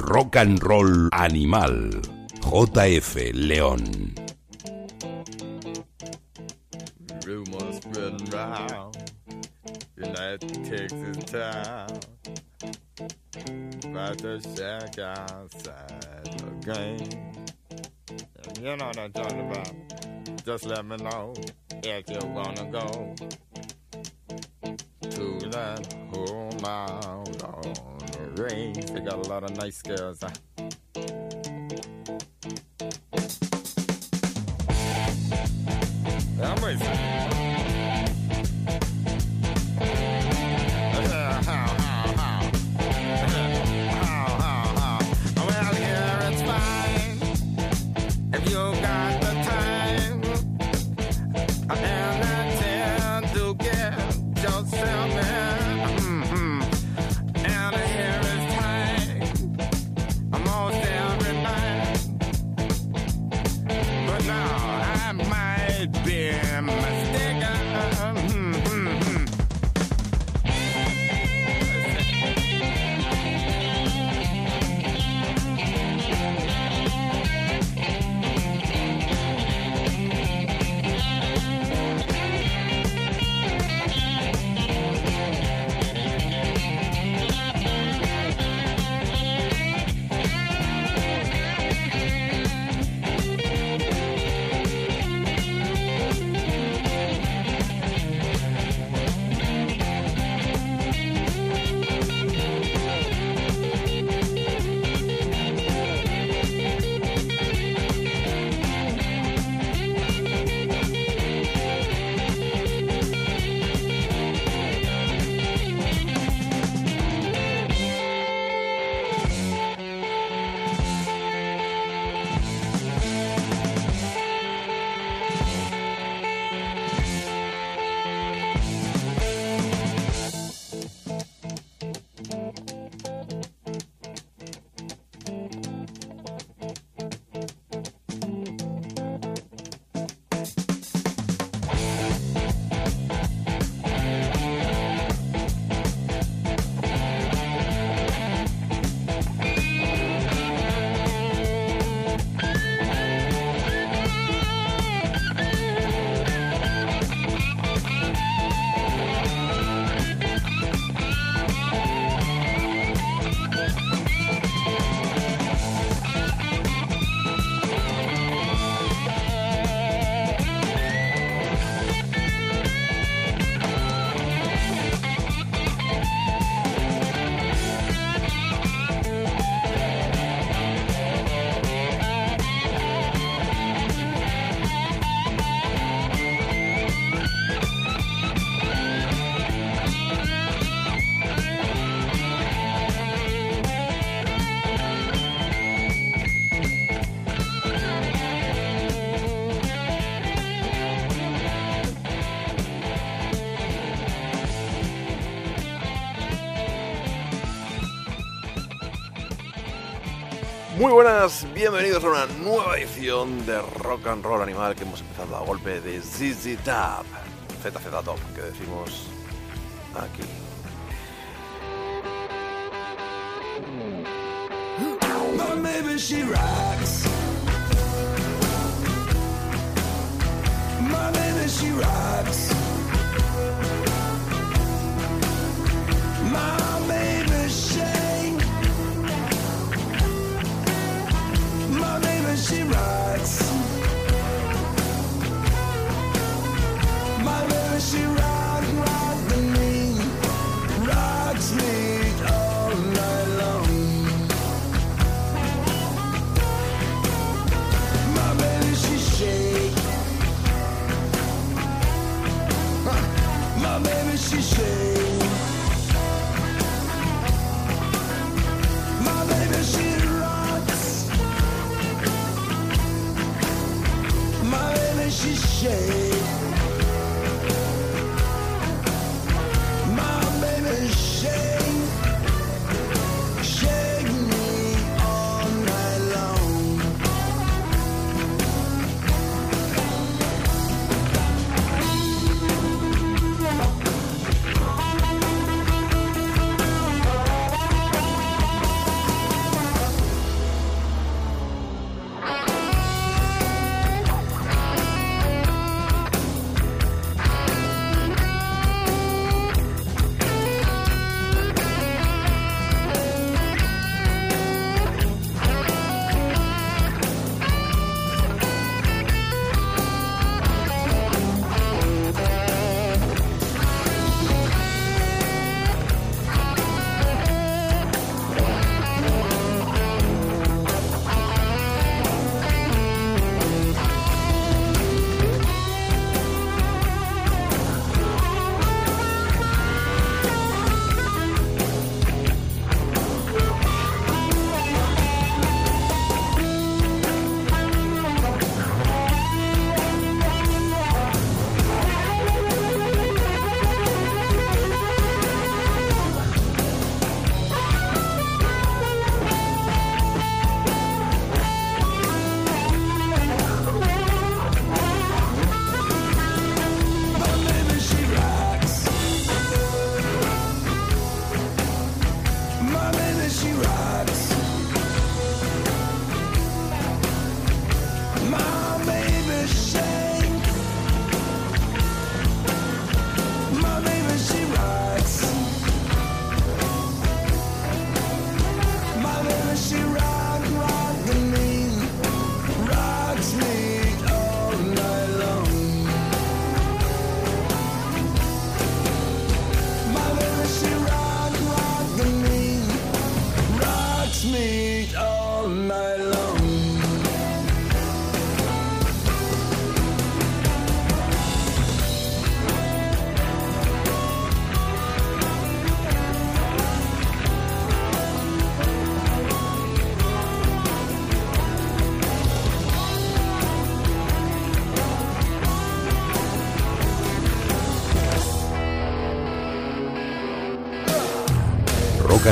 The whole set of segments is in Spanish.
Rock and Roll Animal. JF León. Rumors spreading round United Texas town about the shack outside the game. You know what I'm talking about. Just let me know if you wanna go to that home out They got a lot of nice girls. Buenas, bienvenidos a una nueva edición de Rock and Roll Animal que hemos empezado a golpe de ZZ Top, ZZ Top, que decimos aquí.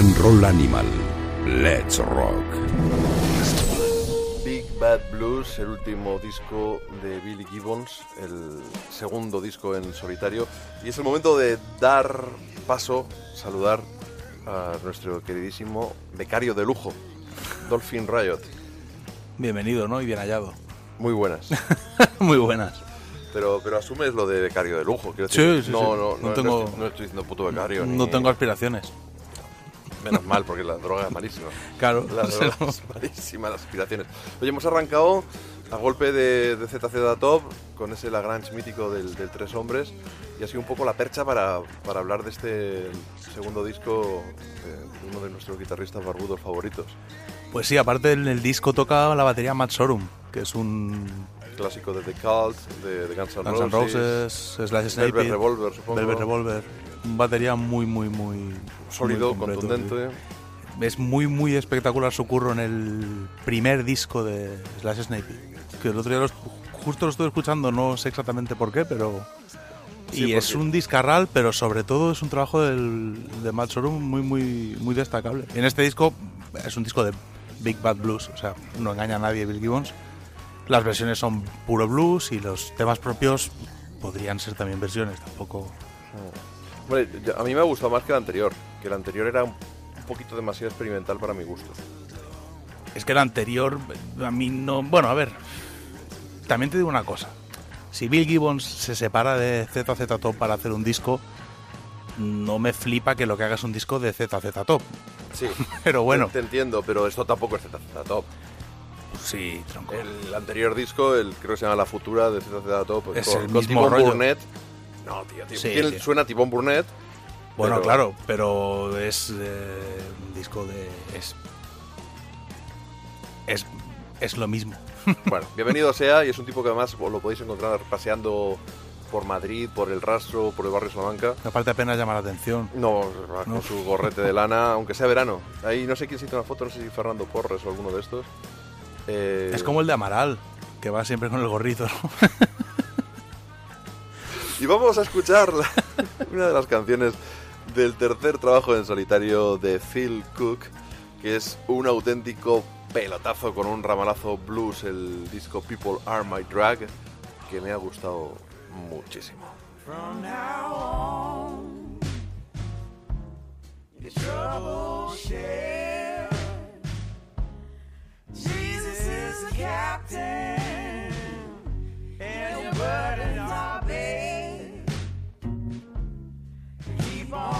And Roll Animal. Let's Rock. Big Bad Blues, el último disco de Billy Gibbons, el segundo disco en solitario. Y es el momento de dar paso, saludar a nuestro queridísimo becario de lujo, Dolphin Riot. Bienvenido, ¿no? Y bien hallado. Muy buenas. Muy buenas. Pero, pero asumes lo de becario de lujo. Quiero decir, sí, no, sí. no, No no, no tengo- estoy, no estoy diciendo puto becario. No ni- tengo aspiraciones. Menos mal, porque la droga es malísima. Claro. Las drogas malísimas las aspiraciones. Oye, hemos arrancado a golpe de, de ZZ Top con ese Lagrange mítico del, del Tres Hombres y ha sido un poco la percha para, para hablar de este segundo disco de, de uno de nuestros guitarristas barbudos favoritos. Pues sí, aparte en el disco toca la batería Matt Sorum, que es un Clásico de The Cult, de, de Guns N' Roses, Roses, Slash Velvet Revolver, supongo. Velvet Revolver. Un batería muy, muy, muy... Sólido, muy completo, contundente. sí. Es muy, muy espectacular su curro en el primer disco de Slash Snake Pit, Que el otro día los- justo lo estoy escuchando, no sé exactamente por qué, pero... Sí, y es un discarral, pero sobre todo es un trabajo del, de Matt Sorum muy, muy, muy destacable. En este disco es un disco de Big Bad Blues, o sea, no engaña a nadie Bill Gibbons. Las versiones son puro blues y los temas propios podrían ser también versiones, tampoco... Hombre, a mí me ha gustado más que el anterior, que el anterior era un poquito demasiado experimental para mi gusto. Es que el anterior, a mí no... Bueno, a ver, también te digo una cosa. Si Bill Gibbons se separa de ZZ Top para hacer un disco, no me flipa que lo que haga es un disco de ZZ Top. Sí, Pero bueno, te, te entiendo, pero esto tampoco es ZZ Top. sí, tronco. El anterior disco, el creo que se llama La Futura de ZZ Top, Es con, el con mismo rollo. Burnett. No, tío, tío, Sí, tiene- tío. suena a Timón Burnett. Bueno, pero- claro, pero es eh, un disco de... Es, es, es lo mismo. Bueno, bienvenido sea, y es un tipo que además lo podéis encontrar paseando por Madrid, por el Rastro, por el barrio Salamanca. Aparte apenas llama la atención. No, con No. su gorrete de lana, aunque sea verano. Ahí no sé quién se hizo una foto, no sé si Fernando Porres o alguno de estos. Eh, Es como el de Amaral, que va siempre con el gorrito. ¿no? Y vamos a escuchar una de las canciones del tercer trabajo en solitario de Phil Cook, que es un auténtico pelotazo con un ramalazo blues, el disco People Are My Drag, que me ha gustado muchísimo. far.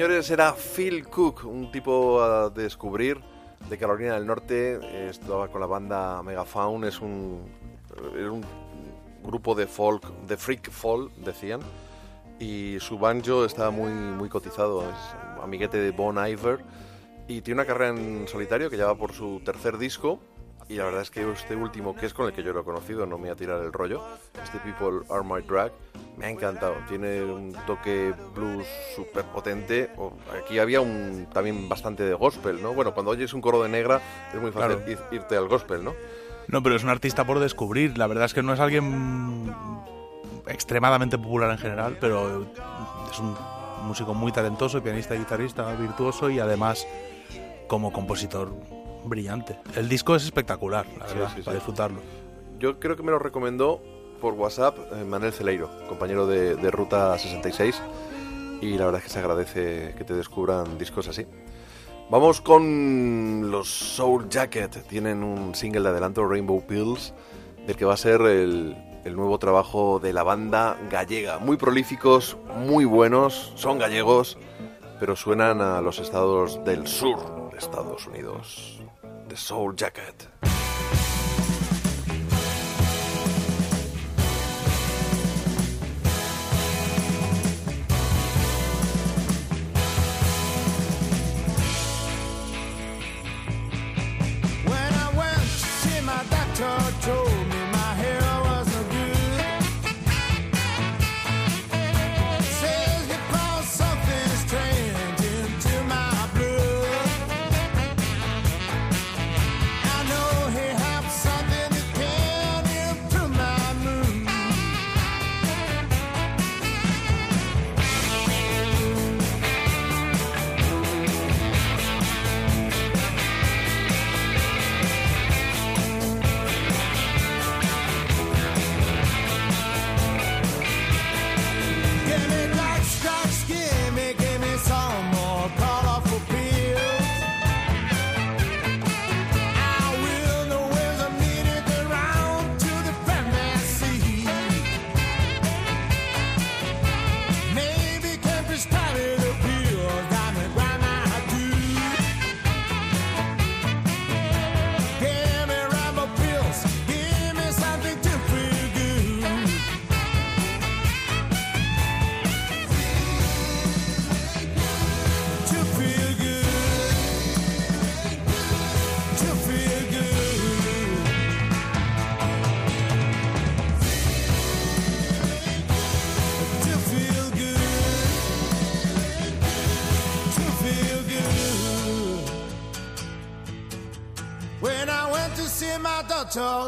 Señores, era Phil Cook, un tipo a descubrir de Carolina del Norte. Estaba con la banda Megafaun, es un grupo de folk, de freak folk, decían. Y su banjo estaba muy, muy cotizado, es amiguete de Bon Iver. Y tiene una carrera en solitario que ya va por su tercer disco. Y la verdad es que este último, que es con el que yo lo he conocido, no me voy a tirar el rollo, este People Are My Drag, me ha encantado. Tiene un toque blues súper potente. Aquí había un también bastante de gospel, ¿no? Bueno, cuando oyes un coro de negra es muy fácil Claro. irte al gospel, ¿no? No, pero es un artista por descubrir. La verdad es que no es alguien extremadamente popular en general, pero es un músico muy talentoso, pianista y guitarrista virtuoso y además como compositor brillante. El disco es espectacular, la Sí, verdad, sí, para disfrutarlo. Yo creo que me lo recomendó por WhatsApp eh, Manel Celeiro, compañero de, de Ruta 66. Y la verdad es que se agradece que te descubran discos así. Vamos con los Soul Jacket. Tienen un single de adelanto, Rainbow Pills, del que va a ser el, el nuevo trabajo de la banda gallega. Muy prolíficos, muy buenos, son gallegos, pero suenan a los estados del sur de Estados Unidos. The Soul Jacket.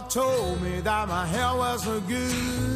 Told me that my hair was good.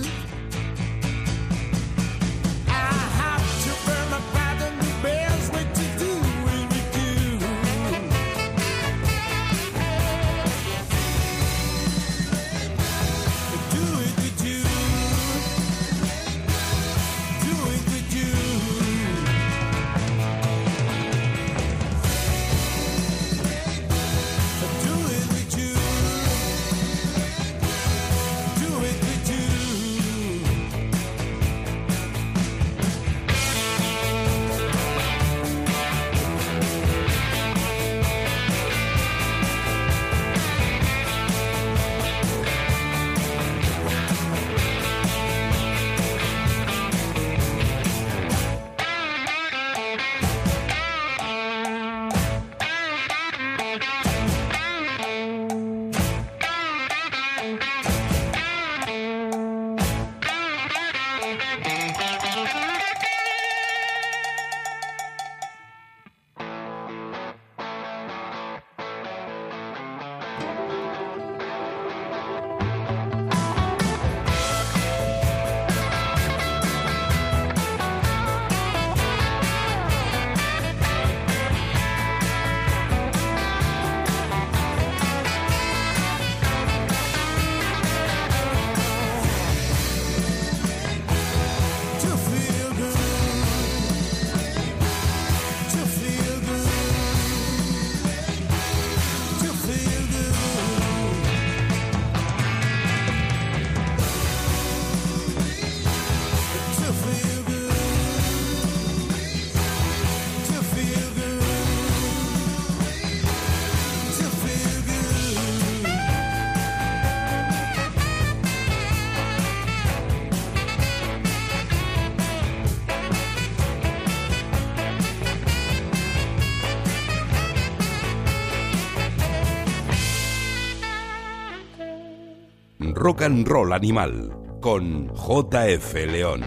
Rock and Roll Animal con JF León.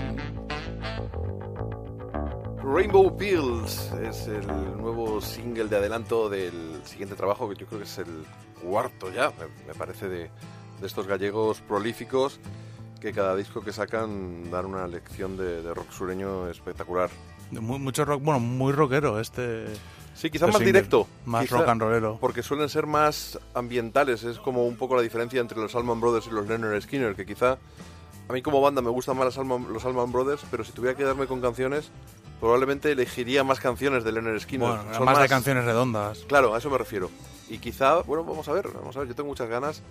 Rainbow Pills es el nuevo single de adelanto del siguiente trabajo, que yo creo que es el cuarto ya, me, parece, de, de estos gallegos prolíficos que cada disco que sacan dan una lección de, de rock sureño espectacular. Mu- mucho rock, bueno, muy rockero este. Sí, quizás este más directo. Más quizá- rock and rollero. Porque suelen ser más ambientales, es como un poco la diferencia entre los Allman Brothers y los Leonard Skinner, que quizá a mí como banda me gustan más los Allman Brothers, pero si tuviera que quedarme con canciones, probablemente elegiría más canciones de Leonard Skinner. Bueno, Son más, de canciones redondas. Claro, a eso me refiero. Y quizá, bueno, vamos a ver, vamos a ver, yo tengo muchas ganas.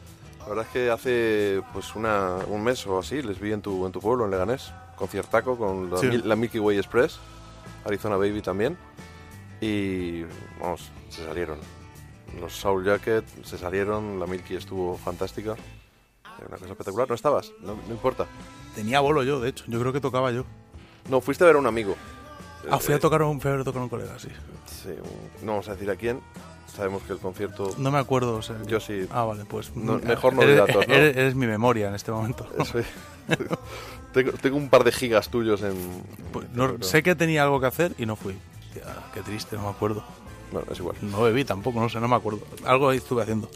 La verdad es que hace pues una, un mes o así les vi en tu, en tu pueblo, en Leganés, conciertaco con la, Sí. La Milky Way Express, Arizona Baby también. Y vamos, se salieron. Los Soul Jacket se salieron, la Milky estuvo fantástica. Una cosa espectacular, ¿no estabas? No, no importa. Tenía bolo yo, de hecho. Yo creo que tocaba yo. No, fuiste a ver a un amigo. Ah, fui Eh, a tocar un, fui a tocar un colega, sí. sí, no vamos a decir a quién. Sabemos que el concierto... No me acuerdo. o sea, Yo sí. Ah, vale, pues. No- mejor no eres, datos, ¿no? Eres, eres mi memoria en este momento. Es. tengo, tengo un par de gigas tuyos en... Pues, no- sé que tenía algo que hacer y no fui. Hostia, qué triste, no me acuerdo. Bueno, es igual. No bebí tampoco, no sé, no me acuerdo. Algo ahí estuve haciendo.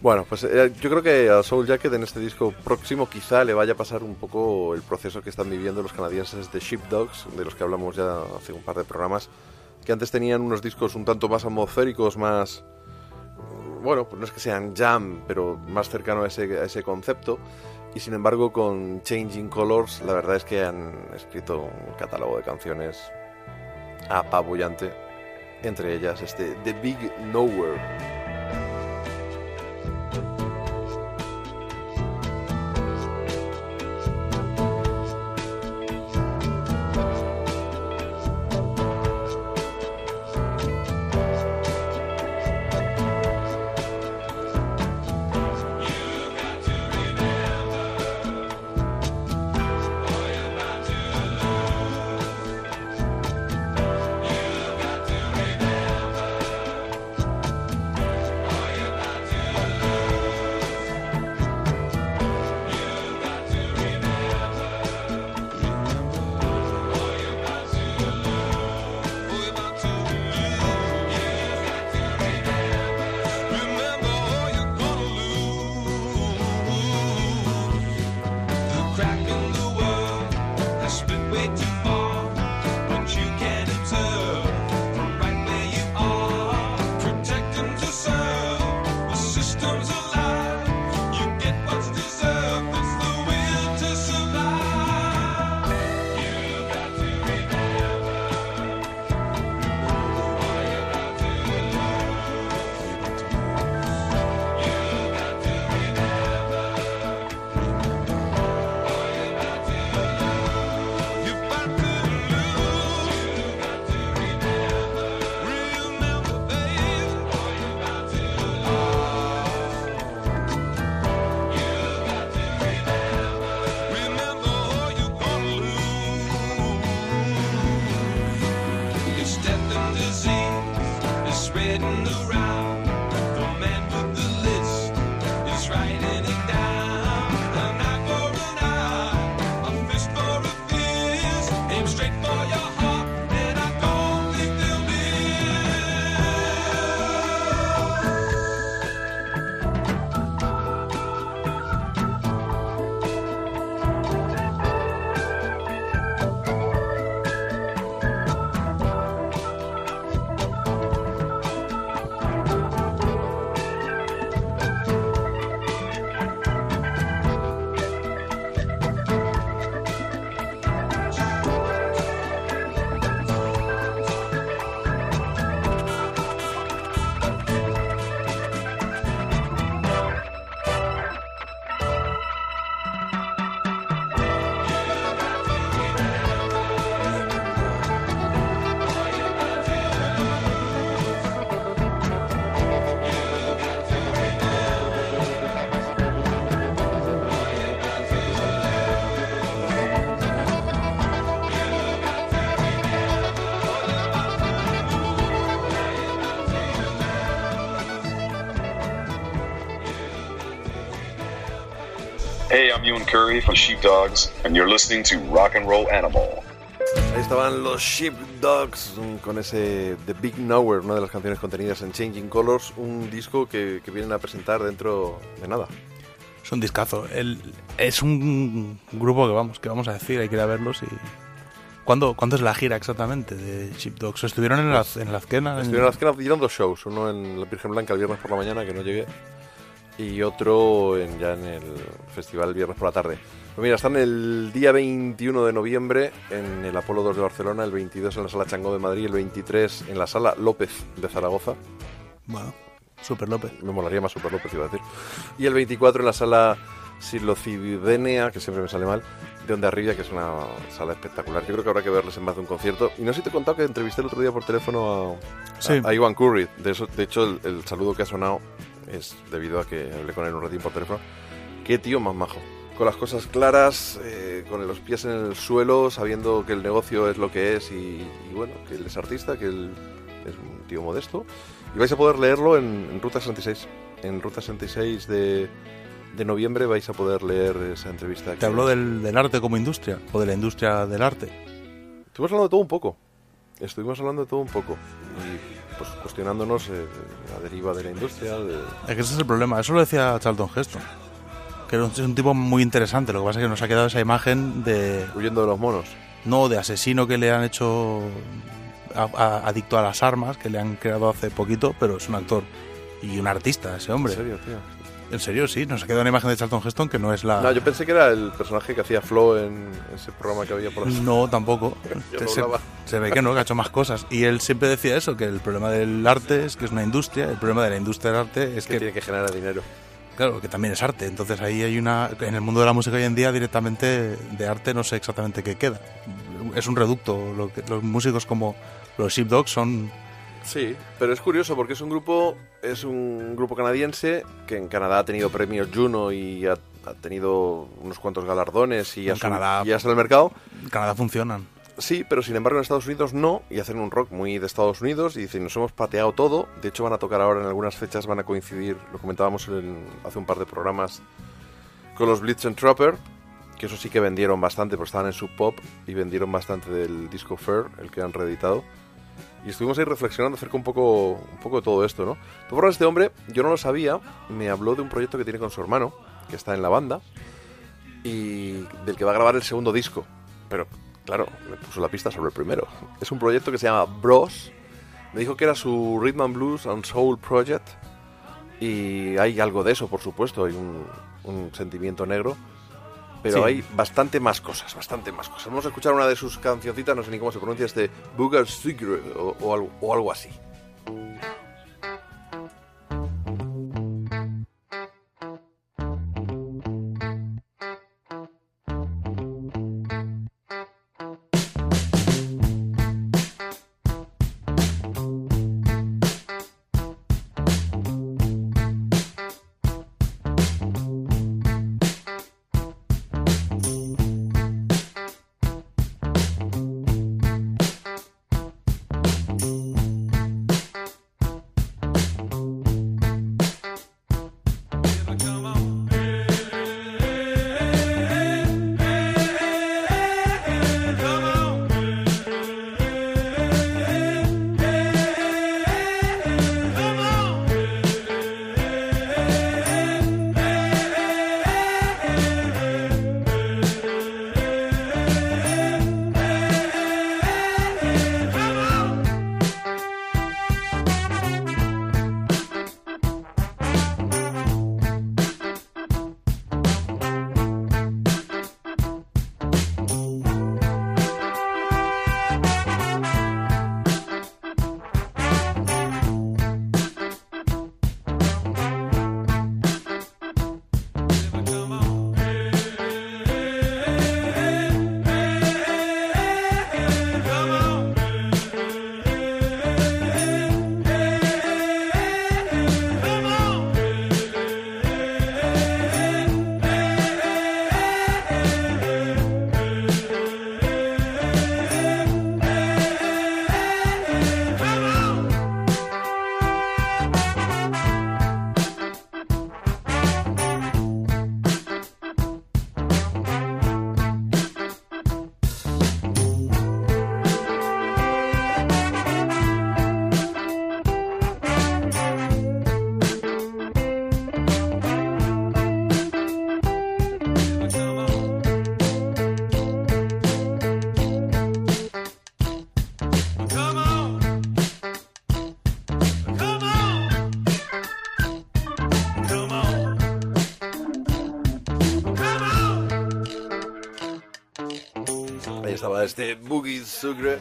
Bueno, pues eh, yo creo que a Soul Jacket en este disco próximo quizá le vaya a pasar un poco el proceso que están viviendo los canadienses de Sheepdogs, de los que hablamos ya hace un par de programas, que antes tenían unos discos un tanto más atmosféricos, más... Bueno, pues no es que sean jam, pero más cercano a ese, a ese concepto. Y sin embargo, con Changing Colors, la verdad es que han escrito un catálogo de canciones apabullante. Entre ellas, este The Big Nowhere. Curry from Sheepdogs, and you're listening to Rock and Roll Animal. Ahí estaban los Sheepdogs con ese The Big Nowhere, una de las canciones contenidas en Changing Colors, un disco que, que vienen a presentar dentro de nada. Es un discazo. El- es un grupo que vamos, que vamos a decir, hay que ir a verlos y... ¿Cuándo, ¿Cuándo es la gira exactamente de Sheepdogs? ¿Estuvieron en la, en la Azquena? En- Estuvieron las que dieron dos shows, uno en la Virgen Blanca el viernes por la mañana, que no llegué, y otro en, ya en el festival viernes por la tarde. Pues mira, están el día 21 de noviembre en el Apolo 2 de Barcelona, el 22 en la Sala Changó de Madrid, el 23 en la Sala López de Zaragoza. Bueno, Super López. Me molaría más Super López, iba a decir. Y el 24 en la Sala Silocidenia, que siempre me sale mal, de Onda Arriba, que es una sala espectacular. Yo creo que habrá que verles en más de un concierto. Y no sé si te he contado que entrevisté el otro día por teléfono a, a- Sí. a Iwan Curry. De, eso, de hecho, el, el saludo que ha sonado es debido a que hablé con él un ratín por teléfono. Qué tío más majo. Con las cosas claras, eh, con los pies en el suelo, sabiendo que el negocio es lo que es y, y bueno, que él es artista, que él es un tío modesto. Y vais a poder leerlo en, en Ruta 66. En Ruta 66 de, de noviembre vais a poder leer esa entrevista. ¿Te que- habló del, del arte como industria? ¿O de la industria del arte? Estuvimos hablando de todo un poco. Estuvimos hablando de todo un poco. Y pues cuestionándonos eh, la deriva de la industria. de- Es que ese es el problema. Eso lo decía Charlton Heston. Que es un tipo muy interesante. Lo que pasa es que nos ha quedado esa imagen de... huyendo de los monos. No, de asesino que le han hecho a- a- adicto a las armas, que le han creado hace poquito, pero es un actor y un artista ese hombre. En serio, tío. En serio, sí. Nos ha quedado una imagen de Charlton Heston que no es la... No, yo pensé que era el personaje que hacía Flo en ese programa que había por la... No, tampoco. Yo se, doblaba. se ve que no, que ha hecho más cosas. Y él siempre decía eso, que el problema del arte es que es una industria, el problema de la industria del arte es que que, tiene que generar dinero. claro, que también es arte. Entonces ahí hay una... En el mundo de la música hoy en día directamente de arte no sé exactamente qué queda. Es un reducto. Lo que- los músicos como los Sheepdogs son... Sí, pero es curioso porque es un grupo es un grupo canadiense que en Canadá ha tenido premios Juno y ha, ha tenido unos cuantos galardones y ya En Canadá. ya está en el mercado. En Canadá funcionan. Sí, pero sin embargo en Estados Unidos no, y hacen un rock muy de Estados Unidos y dicen, nos hemos pateado todo, de hecho van a tocar ahora en algunas fechas, van a coincidir, lo comentábamos en- hace un par de programas, con los Blitz and Trapper, que eso sí que vendieron bastante, porque estaban en Sub Pop y vendieron bastante del disco Fair, el que han reeditado. Y estuvimos ahí reflexionando acerca un poco, un poco de todo esto, ¿no? Por este hombre, yo no lo sabía, me habló de un proyecto que tiene con su hermano, que está en la banda, y del que va a grabar el segundo disco. Pero, claro, me puso la pista sobre el primero. Es un proyecto que se llama Bros. Me dijo que era su Rhythm and Blues and Soul Project. Y hay algo de eso, por supuesto. Hay un sentimiento negro. Pero Sí. hay bastante más cosas, bastante más cosas. Vamos a escuchar una de sus cancioncitas, no sé ni cómo se pronuncia, este Booger Secret o, o algo, o algo así. Este Boogie Sucre,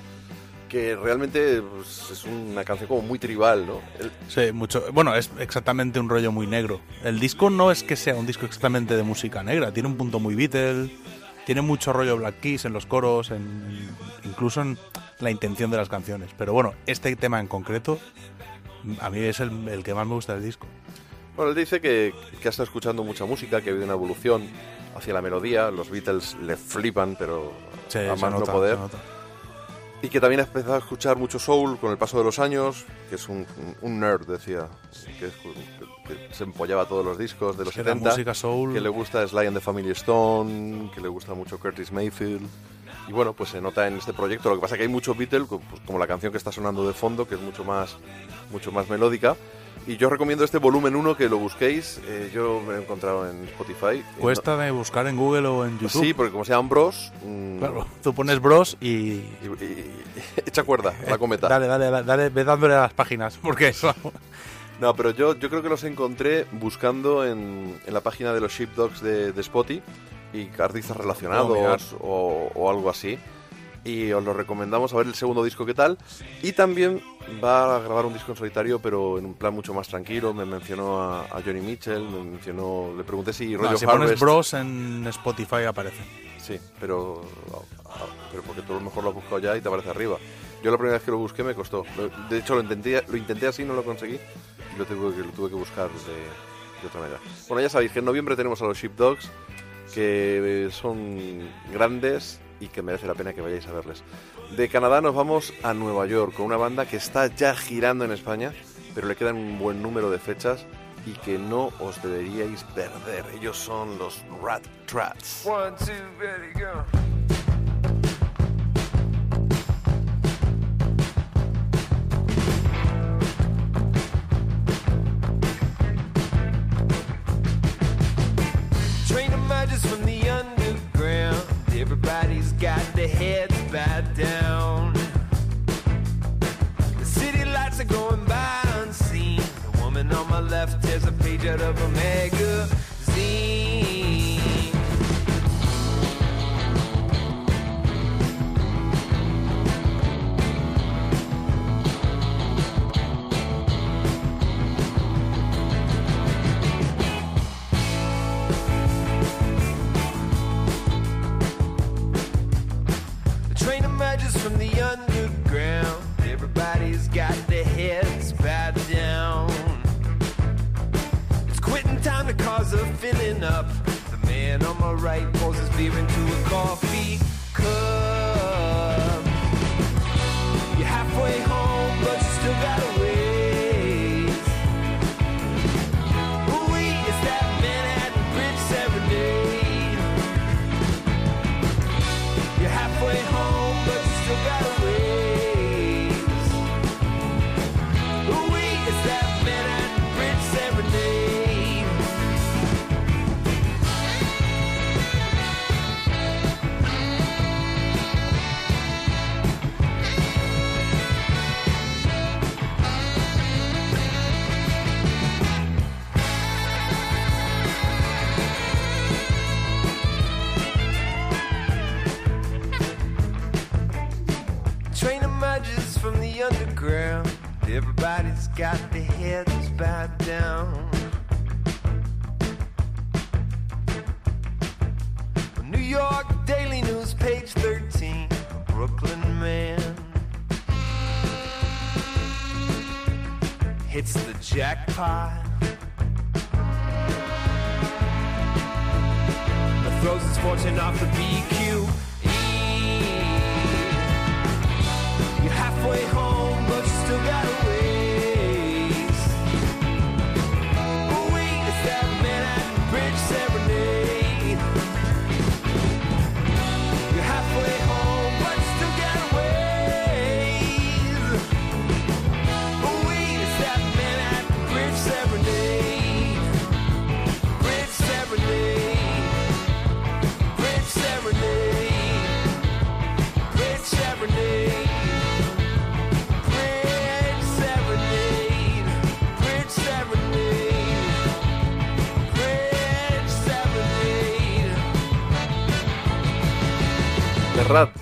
que realmente pues, es una canción como muy tribal, ¿no? El- Sí, mucho. Bueno, es exactamente un rollo muy negro. El disco no es que sea un disco exactamente de música negra, tiene un punto muy Beatle, tiene mucho rollo Black Keys en los coros, en- incluso en la intención de las canciones. Pero bueno, este tema en concreto, a mí es el, el que más me gusta del disco. Bueno, él dice que, que ha estado escuchando mucha música, que ha habido una evolución hacia la melodía, los Beatles le flipan, pero Sí, a más no nota, poder. se nota. Y que también ha empezado a escuchar mucho soul con el paso de los años, que es un, un nerd, decía, que, es- que se empollaba todos los discos de los Que la 70, música soul- que le gusta Sly and the Family Stone, que le gusta mucho Curtis Mayfield. Y bueno, pues se nota en este proyecto. Lo que pasa es que hay mucho Beatle, pues como la canción que está sonando de fondo, que es mucho más, mucho más melódica. Y yo recomiendo este volumen 1 que lo busquéis. eh, yo me lo he encontrado en Spotify. Eh, Cuesta de buscar en Google o en YouTube. Sí, porque como se llaman Bros, mm, Claro, tú pones Bros y... y- y- echa cuerda, la cometa. Dale, dale, dale, dale, ve dándole a las páginas, porque eso... No, pero yo, yo creo que los encontré buscando en, en la página de los Sheepdogs de, de Spotify y artistas mirar. relacionados o, o algo así. Y os lo recomendamos a ver el segundo disco qué tal. Y también va a grabar un disco en solitario, pero en un plan mucho más tranquilo. Me mencionó a, a Johnny Mitchell, me mencionó, le pregunté si No, si pones Harvest- Bros en Spotify aparece. Sí, pero, ah, pero porque tú a lo mejor lo has buscado ya y te aparece arriba. Yo la primera vez que lo busqué me costó. De hecho, lo intenté, lo intenté así, no lo conseguí. Y lo tuve que, lo tuve que buscar de, de otra manera. Bueno, ya sabéis que en noviembre tenemos a los Sheepdogs, que son grandes y que merece la pena que vayáis a verles. De Canadá nos vamos a Nueva York con una banda que está ya girando en España, pero le quedan un buen número de fechas y que no os deberíais perder. Ellos son los Rat Trats. Everybody's got their heads bowed down. The city lights are going by unseen. The woman on my left tears a page out of a magazine. On my right pours his beer into a coffee cup. Got the heads bowed down. New York Daily News, page 13. A Brooklyn man hits the jackpot. Throws his fortune off the BQE. You're halfway home, but you still gotta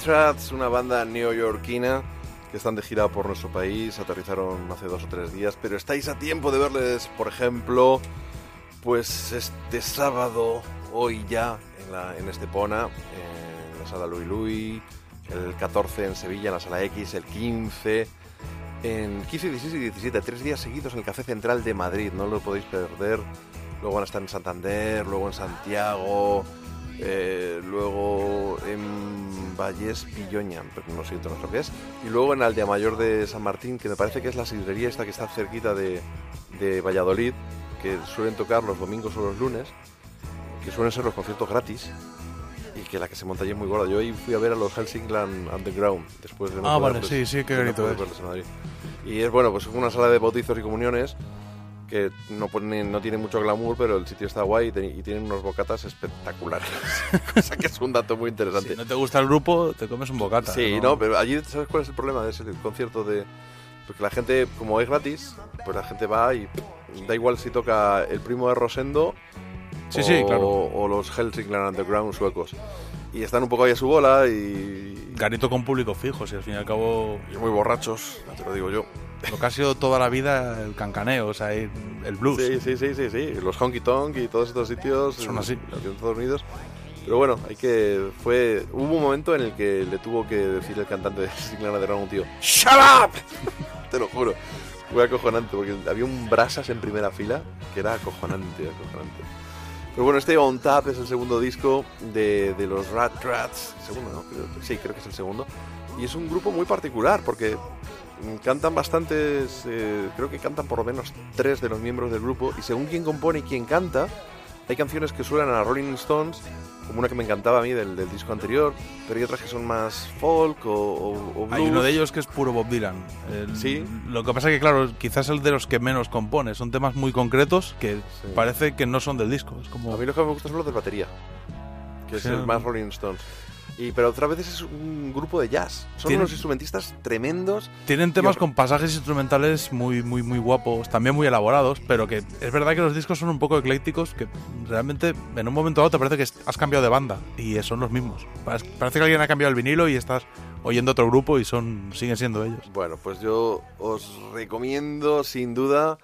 Una banda neoyorquina que están de gira por nuestro país, aterrizaron hace dos o tres días, pero estáis a tiempo de verles, por ejemplo, pues este sábado, hoy ya, en Estepona, en la sala Louis Louis, el 14 en Sevilla, en la sala X, el 15 en 15, 16 y 17, tres días seguidos en el Café Central de Madrid, no lo podéis perder. Luego van a estar en Santander, luego en Santiago, eh, luego en Vallés Pilloña, pero no sé no lo que es. Y luego en Aldea Mayor de San Martín, que me parece que es la sidrería esta que está cerquita de, de Valladolid, que suelen tocar los domingos o los lunes, que suelen ser los conciertos gratis. Y que la que se monta allí es muy gorda. Yo ahí fui a ver a los Helsingland Underground después de no Ah, vale, sí, sí, qué no bonito Madrid. Y es bueno, pues es una sala de bautizos y comuniones que no, pone, no tiene mucho glamour, pero el sitio está guay y, te- y tienen unos bocatas espectaculares. Cosa que es un dato muy interesante. Si no te gusta el grupo, te comes un bocata. Sí, no, pero allí, ¿sabes cuál es el problema de ese concierto de...? Porque la gente, como es gratis, pues la gente va y da igual si toca el primo de Rosendo Sí, o, sí, claro. o los Helsingland Underground suecos. Y están un poco ahí a su bola y, Garito con público fijo, si al fin y al cabo y muy borrachos, te lo digo yo. Lo que ha sido toda la vida el cancaneo, o sea, el blues. Sí, sí, sí, sí, sí. Los Honky Tonk y todos estos sitios Son así. en Estados Unidos. Pero bueno, hay que fue hubo un momento en el que le tuvo que decir el cantante de Helsingland Underground a un tío ¡Shut up! Te lo juro. Fue acojonante porque había un brasas en primera fila que era acojonante, acojonante. Pero bueno, este On Tap es el segundo disco de, de los Rat Rats. Segundo, ¿no? Creo- sí, creo que es el segundo. Y es un grupo muy particular porque cantan bastantes, eh, creo que cantan por lo menos tres de los miembros del grupo. Y según quién compone y quién canta, hay canciones que suenan a Rolling Stones, como una que me encantaba a mí del, del disco anterior, pero hay otras que son más folk o, o- o Hay uno de ellos que es puro Bob Dylan. El- Sí. Lo que pasa que, claro, quizás el de los que menos compone. Son temas muy concretos que Sí. parece que no son del disco. Es como... A mí lo que me gusta son los de batería, que es el más Rolling Stones. Y, pero otras veces es un grupo de jazz. Son unos instrumentistas tremendos. Tienen temas con pasajes instrumentales muy, muy, muy guapos, también muy elaborados, pero que es verdad que los discos son un poco eclécticos, que realmente en un momento dado te parece que has cambiado de banda y son los mismos. Parece parece que alguien ha cambiado el vinilo y estás oyendo otro grupo y son siguen siendo ellos. Bueno, pues yo os recomiendo sin duda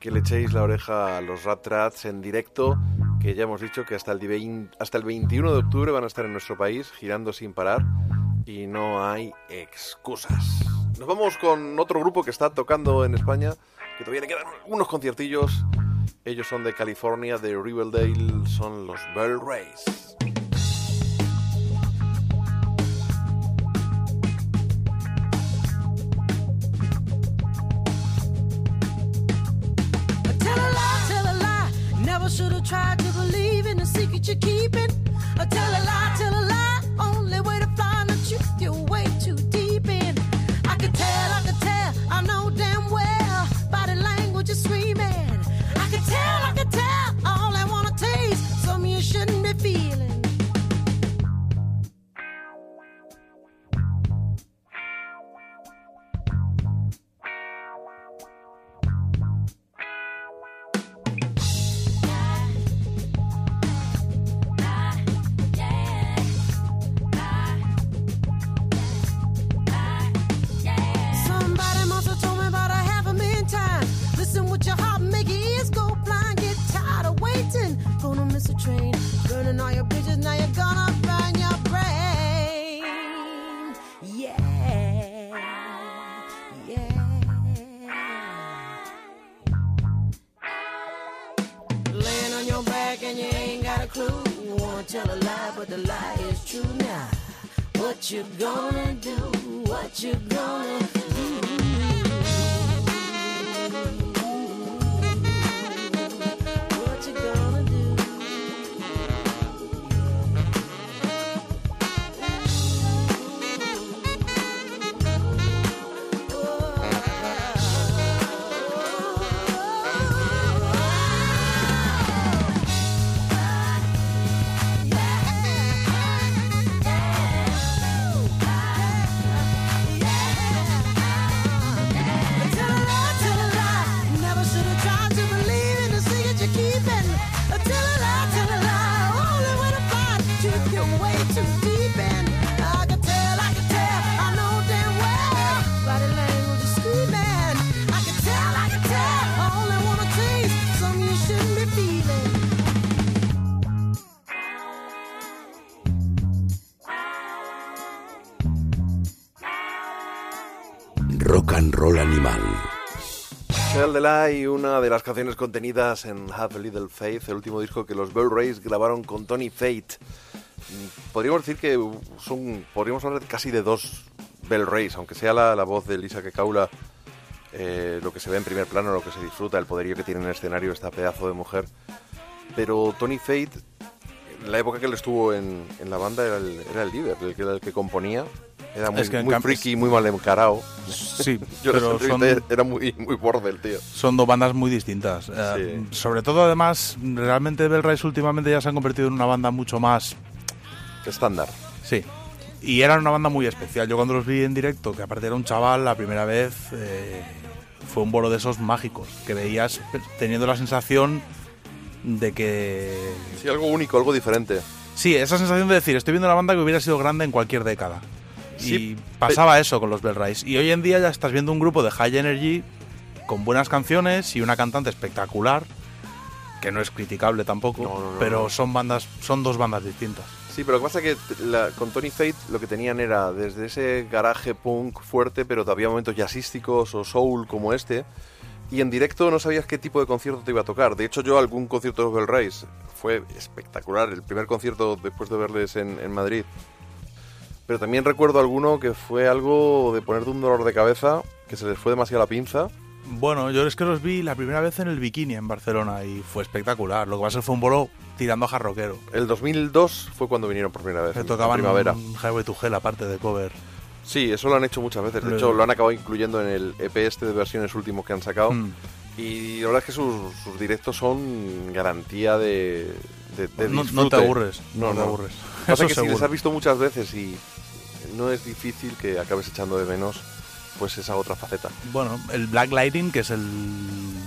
que le echéis la oreja a los Rat Rats en directo, que ya hemos dicho que hasta el, 20 hasta el 21 de octubre van a estar en nuestro país girando sin parar y no hay excusas. Nos vamos con otro grupo que está tocando en España, que todavía le quedan unos conciertillos. Ellos son de California, de Riverdale, son los Bell Rays. Should have tried to believe in the secret you're keeping. Or tell a lie, tell rock and roll animal. Una de las canciones contenidas en Have a Little Faith, el último disco que los Bell Rays grabaron con Tony Fate. Podríamos decir que son, podríamos hablar casi de dos Bell Rays, aunque sea la, la voz de Lisa Kekaula eh, lo que se ve en primer plano, lo que se disfruta, el poderío que tiene en el escenario esta pedazo de mujer. Pero Tony Fate, la época que él estuvo en, en la banda, era el, era el líder, el que, era el que componía. Era muy, Es que muy freaky, muy mal encarado. Sí, Yo pero son, era muy, muy borde el tío. son dos bandas muy distintas. Eh, Sí. Sobre todo, además, realmente Bell Rise últimamente ya se han convertido en una banda mucho más Estándar. Sí. Y eran una banda muy especial. Yo cuando los vi en directo, que aparte era un chaval, la primera vez eh, fue un bolo de esos mágicos, que veías teniendo la sensación de que... Sí, algo único, algo diferente. Sí, esa sensación de decir, estoy viendo una banda que hubiera sido grande en cualquier década. Sí, y pasaba eso con los Bell Rise. Y hoy en día ya estás viendo un grupo de high energy con buenas canciones y una cantante espectacular, que no es criticable tampoco, No, no, no, pero son bandas, son dos bandas distintas. Sí, pero lo que pasa es que con Tony Fate lo que tenían era desde ese garaje punk fuerte, pero todavía momentos jazzísticos o soul como este. Y en directo no sabías qué tipo de concierto te iba a tocar. De hecho, yo algún concierto de Bell Race fue espectacular. El primer concierto después de verles en, en Madrid. Pero también recuerdo alguno que fue algo de ponerte un dolor de cabeza, que se les fue demasiado la pinza. Bueno, yo es que los vi la primera vez en el Bikini en Barcelona y fue espectacular. Lo que pasa es que fue un bolo tirando a jarroquero. El 2002 fue cuando vinieron por primera vez. Se en tocaban primavera. un Highway to Hell aparte de cover. Sí, eso lo han hecho muchas veces. De hecho, lo han acabado incluyendo en el EP este de versiones últimos que han sacado. Mm. Y la verdad es que sus, sus directos son garantía de, de, de No- no te aburres, no te aburres. Pasa Eso que si les has visto muchas veces y no es difícil que acabes echando de menos pues esa otra faceta. Bueno, el Black Lightning, que es el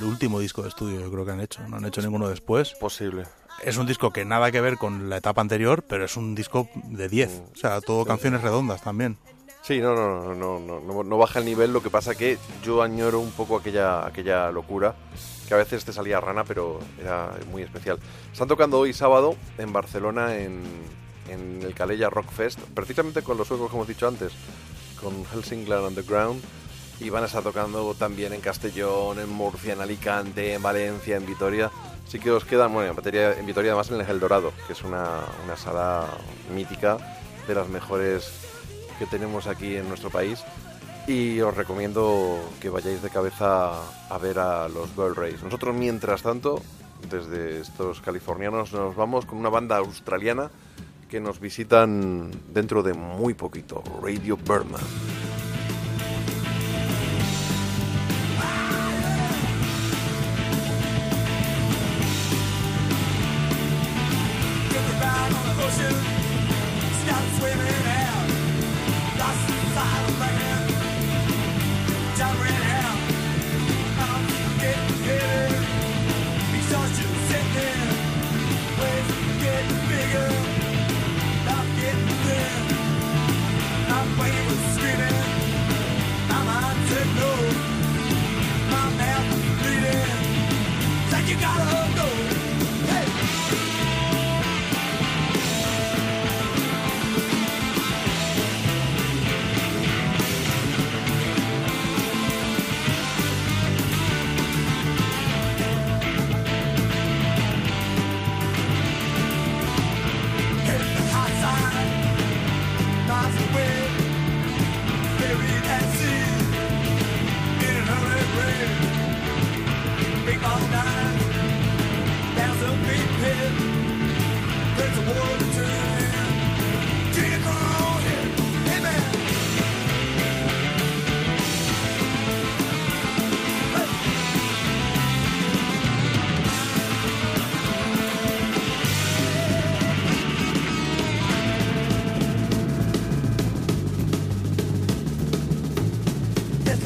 último disco de estudio, yo creo que han hecho. No han hecho ninguno después. Posible. Es un disco que nada que ver con la etapa anterior, pero es un disco de 10. O sea, todo canciones redondas también. Sí, no, no, no, no, no, no, no baja el nivel, lo que pasa que yo añoro un poco aquella, aquella locura, que a veces te salía rana, pero era muy especial. Están tocando hoy sábado en Barcelona en, en el Calella Rock Fest, precisamente con los suecos, como hemos dicho antes, con Helsingland Underground, y van a estar tocando también en Castellón, en Murcia, en Alicante, en Valencia, en Vitoria. Así que os quedan, bueno, en, en Vitoria además en el Dorado, que es una, sala mítica de las mejores que tenemos aquí en nuestro país y os recomiendo que vayáis de cabeza a ver a los Bell Rays. Nosotros, mientras tanto, desde estos californianos, nos vamos con una banda australiana que nos visitan dentro de muy poquito, Radio Burma.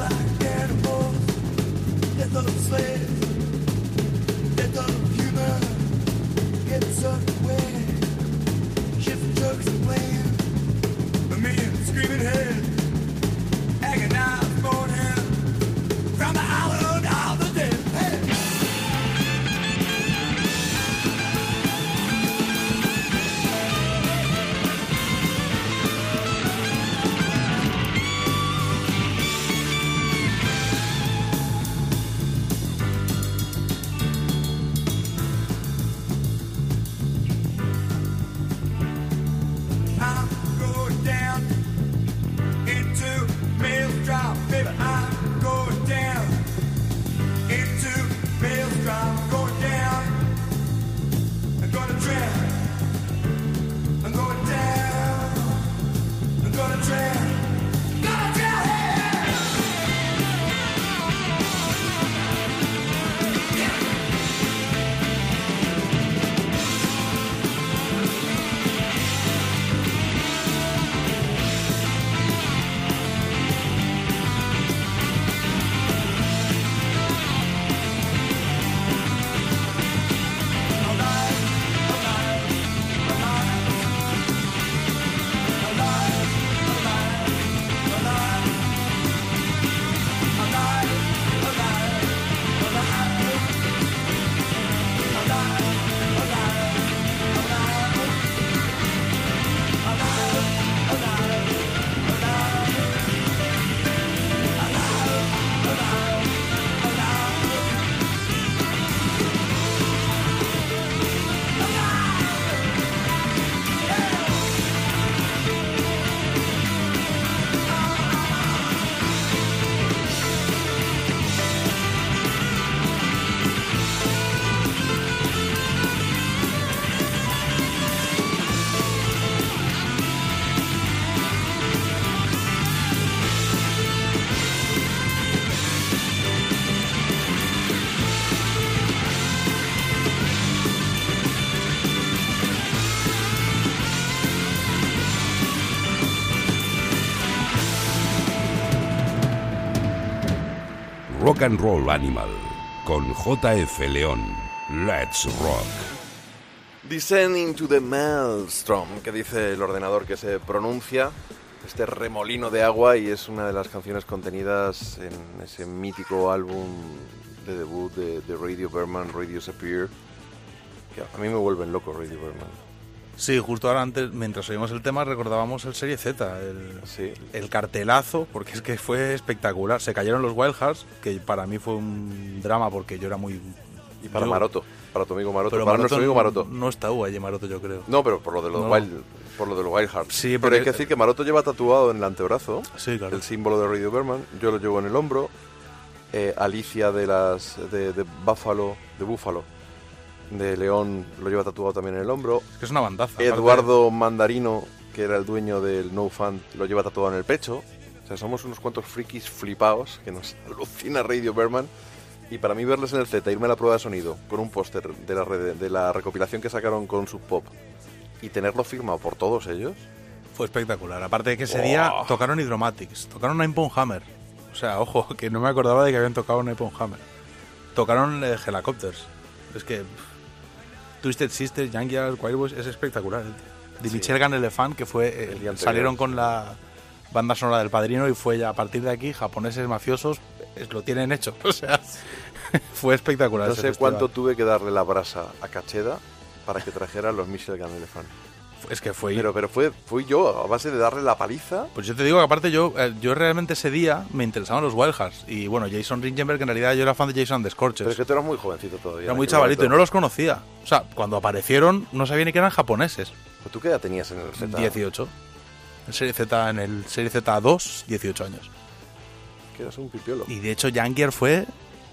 Like animals in those slaves. Rock and Roll Animal con JF León. Let's rock. Descend into the Maelstrom, que dice el ordenador que se pronuncia, este remolino de agua y es una de las canciones contenidas en ese mítico álbum de debut de, Radio Berman, Radio que a mí me vuelven loco Radio Berman. Sí, justo ahora antes, mientras oímos el tema, recordábamos el Serie Z, el, Sí, el cartelazo, porque es que fue espectacular. Se cayeron los Wild Hearts, que para mí fue un drama porque yo era muy... y para yo- Maroto, para tu amigo Maroto, Pero para Maroto nuestro amigo Maroto. No está allí Maroto, yo creo. No, pero por lo de los No. Wild, por lo de los Wild Hearts. Sí, pero hay que decir que Maroto lleva tatuado en el antebrazo Sí, claro. el símbolo de Radio Berman. Yo lo llevo en el hombro. Eh, Alicia de las de, de Buffalo, de Búfalo, de León lo lleva tatuado también en el hombro. Es que es una bandaza. aparte- Eduardo Mandarino, que era el dueño del No Fan, lo lleva tatuado en el pecho. O sea, somos unos cuantos frikis flipados que nos alucina Radio Berman. Y para mí verles en el Z, irme a la prueba de sonido con un póster de la, red- de la recopilación que sacaron con Sub Pop y tenerlo firmado por todos ellos, Fue espectacular. Aparte de que ese día Oh. tocaron Hydromatics, tocaron Nine Hammer. O sea, ojo, que no me acordaba de que habían tocado Nine Hammer. Tocaron eh, Helicopters. Es que Twisted Sisters, Junkyard, Wild es espectacular. eh. De Sí. Michel Gan Elephant, que fue eh, El salieron con la banda sonora del Padrino y fue ya a partir de aquí japoneses mafiosos es- lo tienen hecho. O sea, fue espectacular. no sé cuánto tuve que darle la brasa a Cacheda para que trajera los Michel Gan Elephant. Es que fue Pero, pero fue, fui yo, a base de darle la paliza. Pues yo te digo que aparte yo, eh, yo realmente ese día me interesaban los Wild Hearts. Y bueno, Jason Ringenberg, en realidad yo era fan de Jason the Scorchers. Pero es que tú eras muy jovencito todavía. era muy chavalito y no los conocía. O sea, cuando aparecieron no sabía ni que eran japoneses. ¿Pero ¿Tú qué edad tenías en el Z? 18. En Serie Z, en el Serie Z2, 18 años. Que eras un pipiolo. Y de hecho Yankier fue...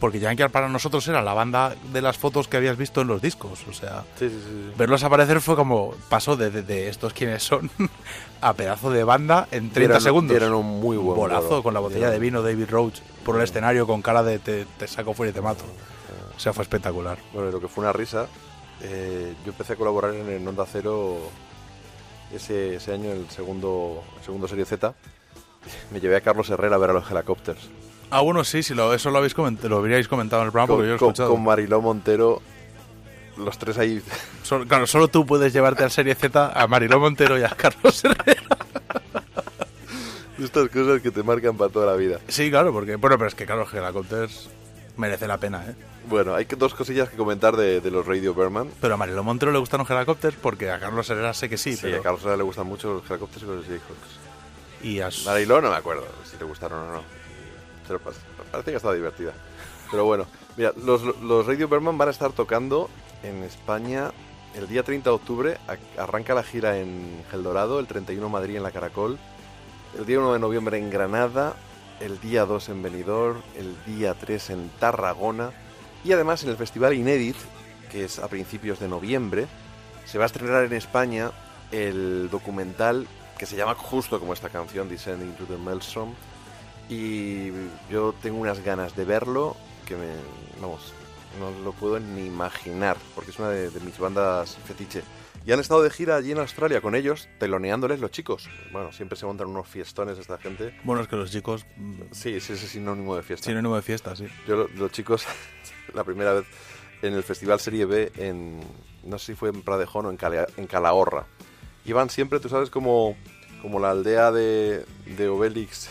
Porque Yankier para nosotros era la banda de las fotos que habías visto en los discos. O sea, Sí, sí, sí. sí. verlos aparecer fue como... Pasó de, de- de estos quienes son a pedazo de banda en 30 Dieron- segundos. dieron un muy buen bolazo bolo. con la botella de vino David Roach por el escenario con cara de te, te saco fuera y te mato. O sea, fue espectacular. Bueno, lo que fue una risa, eh, yo empecé a colaborar en el Onda Cero ese, ese año, el segundo, el segundo Serie Z. Me llevé a Carlos Herrera a ver a los helicópteros. Ah, bueno, sí, sí, lo, eso lo, habéis coment- lo habríais comentado en el programa porque yo lo he con, escuchado. con Mariló Montero, los tres ahí. Solo- claro, solo tú puedes llevarte al Serie Z a Mariló Montero y a Carlos Herrera. Estas cosas que te marcan para toda la vida. Sí, claro, porque... Bueno, pero es que, claro, Helicopters merece la pena, ¿eh? Bueno, hay que- dos cosillas que comentar de, de los Radio Berman. Pero a Mariló Montero le gustaron Helicopters porque a Carlos Herrera sé que sí, Sí, pero... a Carlos Herrera le gustan mucho los helicópteros y los Jayhawks. Y a su- Mariló no me acuerdo si le gustaron o no. Pero pa- parece que estaba divertida. Pero bueno, mira, los, los Radio Berman van a estar tocando en España el día 30 de octubre. Arranca la gira en El Dorado, el 31 en Madrid en la Caracol, el día 1 de noviembre en Granada, el día 2 en Benidorm, el día 3 en Tarragona y además en el Festival Inédit, que es a principios de noviembre, se va a estrenar en España el documental que se llama justo como esta canción, Descending to the Maelstrom. Y yo tengo unas ganas de verlo que me. Vamos, no lo puedo ni imaginar, porque es una de, de mis bandas fetiche. Y han estado de gira allí en Australia con ellos, teloneándoles los chicos. Bueno, siempre se montan unos fiestones esta gente. Bueno, es que los chicos... mm, Sí, sí, es sinónimo de fiesta. Sinónimo de fiesta, sí. Yo, lo- los chicos, la primera vez en el Festival Serie B, en, no sé si fue en Pradejón o en, Calea- en Calahorra, iban siempre, tú sabes, como, como la aldea de, de Obelix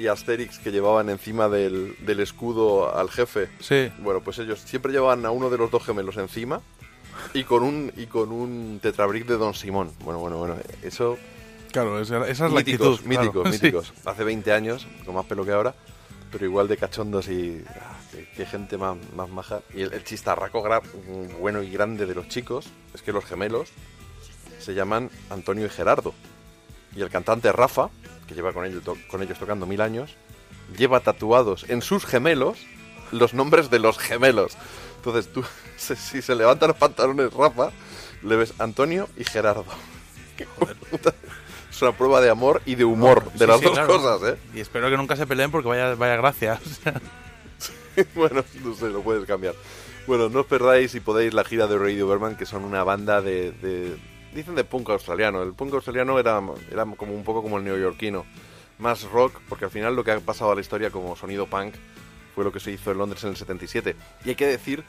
y Asterix que llevaban encima del, del escudo al jefe. Sí. Bueno, pues ellos siempre llevaban a uno de los dos gemelos encima y con un, y con un tetrabric de Don Simón. Bueno, bueno, bueno, eso Claro, esa, esa es la míticos, actitud. míticos, claro. Sí. míticos. Hace 20 años, con más pelo que ahora, pero igual de cachondos y ah, qué, qué gente más, más maja. Y el, el chistarraco gra- bueno y grande de los chicos es que los gemelos se llaman Antonio y Gerardo. Y el cantante Rafa, que lleva con ellos, con ellos tocando mil años, lleva tatuados en sus gemelos los nombres de los gemelos. Entonces tú, si se levantan los pantalones Rafa, le ves Antonio y Gerardo. Es una prueba de amor y de humor, de Sí, las sí, dos claro. cosas, ¿eh? Y espero que nunca se peleen porque vaya, vaya gracia. bueno, no sé, lo puedes cambiar. Bueno, no os perdáis si podéis la gira de Radio Berman, que son una banda de, de- Dicen de punk australiano. El punk australiano era, era como un poco como el neoyorquino. Más rock, porque al final lo que ha pasado a la historia como sonido punk fue lo que se hizo en Londres en el 77. Y hay que decir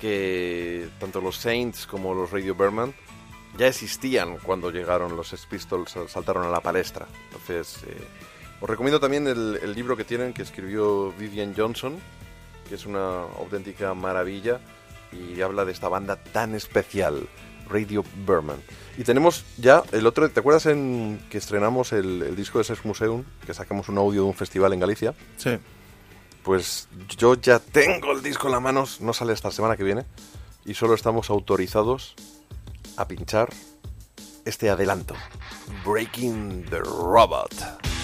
que tanto los Saints como los Radio Berman ya existían cuando llegaron los Pistols, saltaron a la palestra. Entonces, eh, os recomiendo también el, el libro que tienen que escribió Vivian Johnson, que es una auténtica maravilla y habla de esta banda tan especial, Radio Berman. Y tenemos ya el otro, ¿te acuerdas en que estrenamos el, el disco de Sex Museum, que sacamos un audio de un festival en Galicia? Sí. Pues yo ya tengo el disco en la mano, no sale esta semana que viene, y solo estamos autorizados a pinchar este adelanto, Breaking the Robot.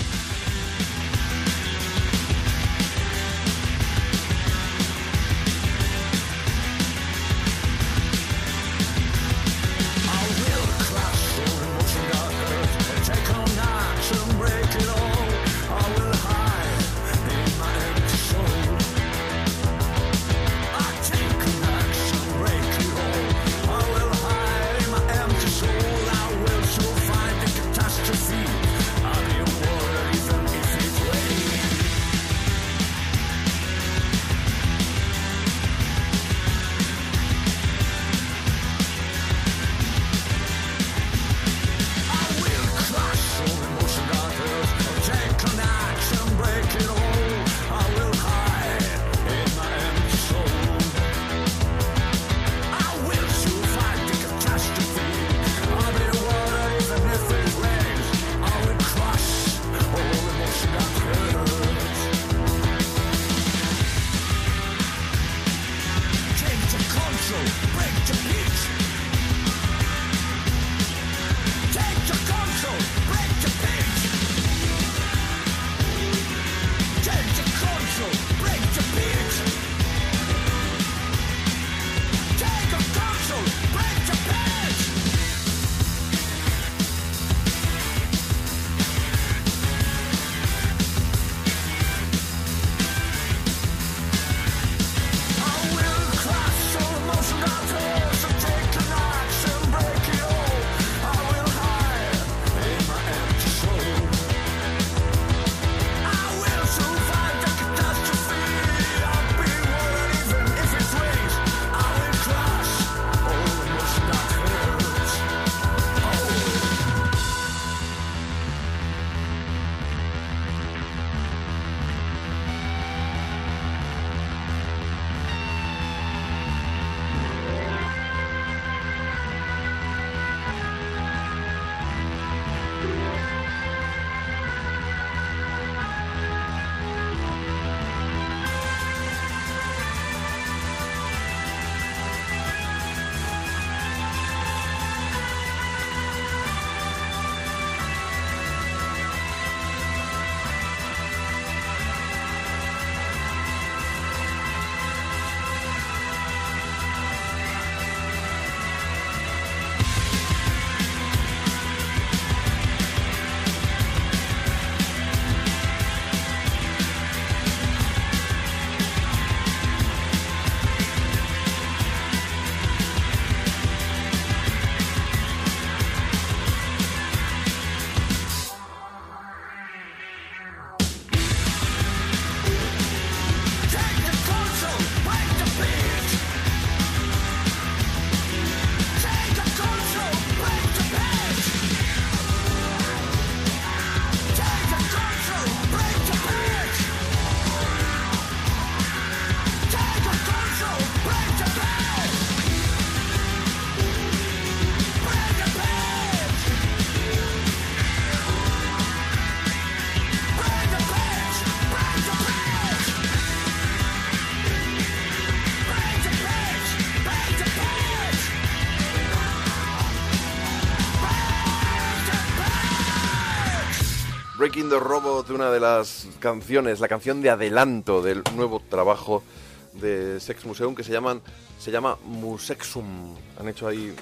The Robot, una de las canciones, la canción de adelanto del nuevo trabajo de Sex Museum que se llaman se llama Musexum. Han hecho ahí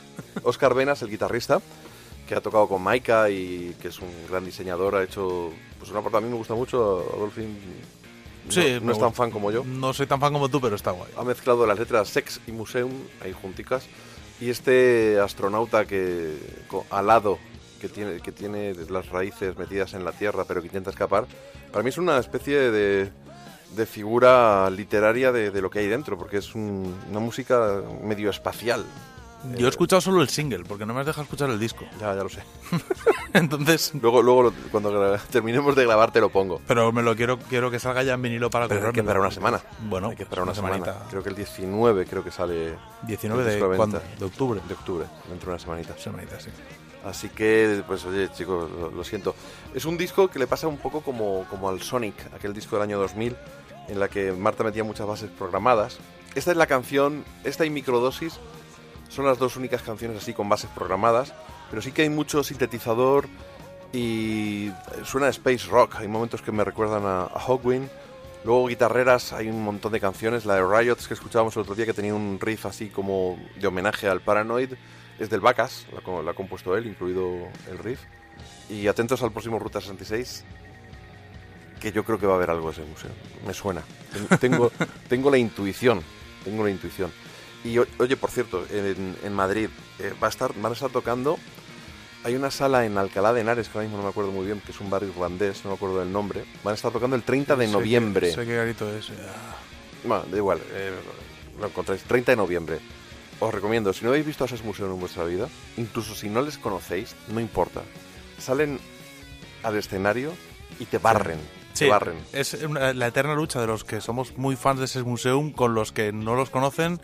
Oscar Venas, el guitarrista, que ha tocado con Maika y que es un gran diseñador, ha hecho pues una parte a mí me gusta mucho, Adolfín no, Sí, no es tan fan como yo. No soy tan fan como tú, pero está guay. Ha mezclado las letras Sex y Museum ahí junticas y este astronauta que alado que tiene que tiene las raíces metidas en la tierra pero que intenta escapar para mí es una especie de de figura literaria de, de lo que hay dentro, porque es un- una música medio espacial. Yo he escuchado solo el single, porque no me has dejado escuchar el disco. Ya, ya lo sé. Entonces, Luego, luego cuando terminemos de grabar te lo pongo. pero me lo quiero quiero que salga ya en vinilo para Pero hay que esperar una semana. Bueno, hay que esperar una, una semana. semanita. Creo que el 19 creo que sale 19 el disco de. ¿cuándo? de octubre. de octubre, dentro de una semanita. Semanita, sí. Así que, pues oye, chicos, lo, lo siento. Es un disco que le pasa un poco como, como al Sonic, aquel disco del año 2000, en la que Marta metía muchas bases programadas. Esta es la canción, esta y Microdosis son las dos únicas canciones así con bases programadas, pero sí que hay mucho sintetizador y suena a space rock. Hay momentos que me recuerdan a, a Hawkwind. Luego guitarreras, hay un montón de canciones. La de Riots que escuchábamos el otro día que tenía un riff así como de homenaje al Paranoid. Es del Bacas, la ha compuesto él, incluido el riff. Y atentos al próximo Ruta 66, que yo creo que va a haber algo de ese museo. Me suena. Ten- Tengo, tengo la intuición. Tengo la intuición. Y oye, por cierto, en, en Madrid eh, va a estar, van a estar tocando. Hay una sala en Alcalá de Henares, que ahora mismo no me acuerdo muy bien, que es un bar irlandés, no me acuerdo del nombre. Van a estar tocando el 30 de Sé que- noviembre. Sé qué garito es. Bueno, da igual, eh, lo encontráis. 30 de noviembre. Os recomiendo, si no habéis visto a esos museos en vuestra vida, incluso si no les conocéis, no importa. Salen al escenario y te barren. Sí, Te barren. es una- la eterna lucha de los que somos muy fans de ese museum con los que no los conocen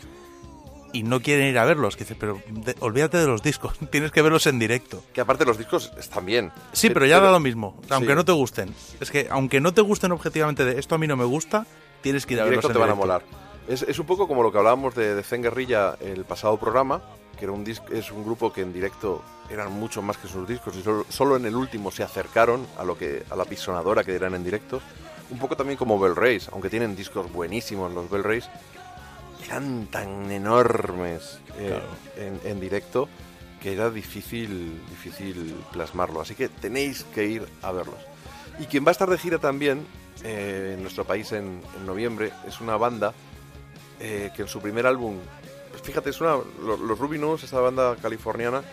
y no quieren ir a verlos. Que dices, pero de- olvídate de los discos, tienes que verlos en directo. Que aparte los discos están bien. Sí, pero ya da lo mismo, aunque sí. no te gusten. Es que aunque no te gusten objetivamente de esto a mí no me gusta, tienes que ir a En verlos directo en te van a directo. molar. Es, es un poco como lo que hablábamos de, de Zen Guerrilla el pasado programa, que era un es un grupo que en directo eran mucho más que sus discos y solo, solo en el último se acercaron a lo que a la pisonadora que eran en directo. Un poco también como Bell Race, aunque tienen discos buenísimos los Bell Race, eran tan enormes eh, en, en directo que era difícil, difícil plasmarlo. Así que tenéis que ir a verlos. Y quien va a estar de gira también eh, en nuestro país en, en noviembre es una banda eh, que en su primer álbum, pues fíjate, es una, lo- los Ruby esta banda californiana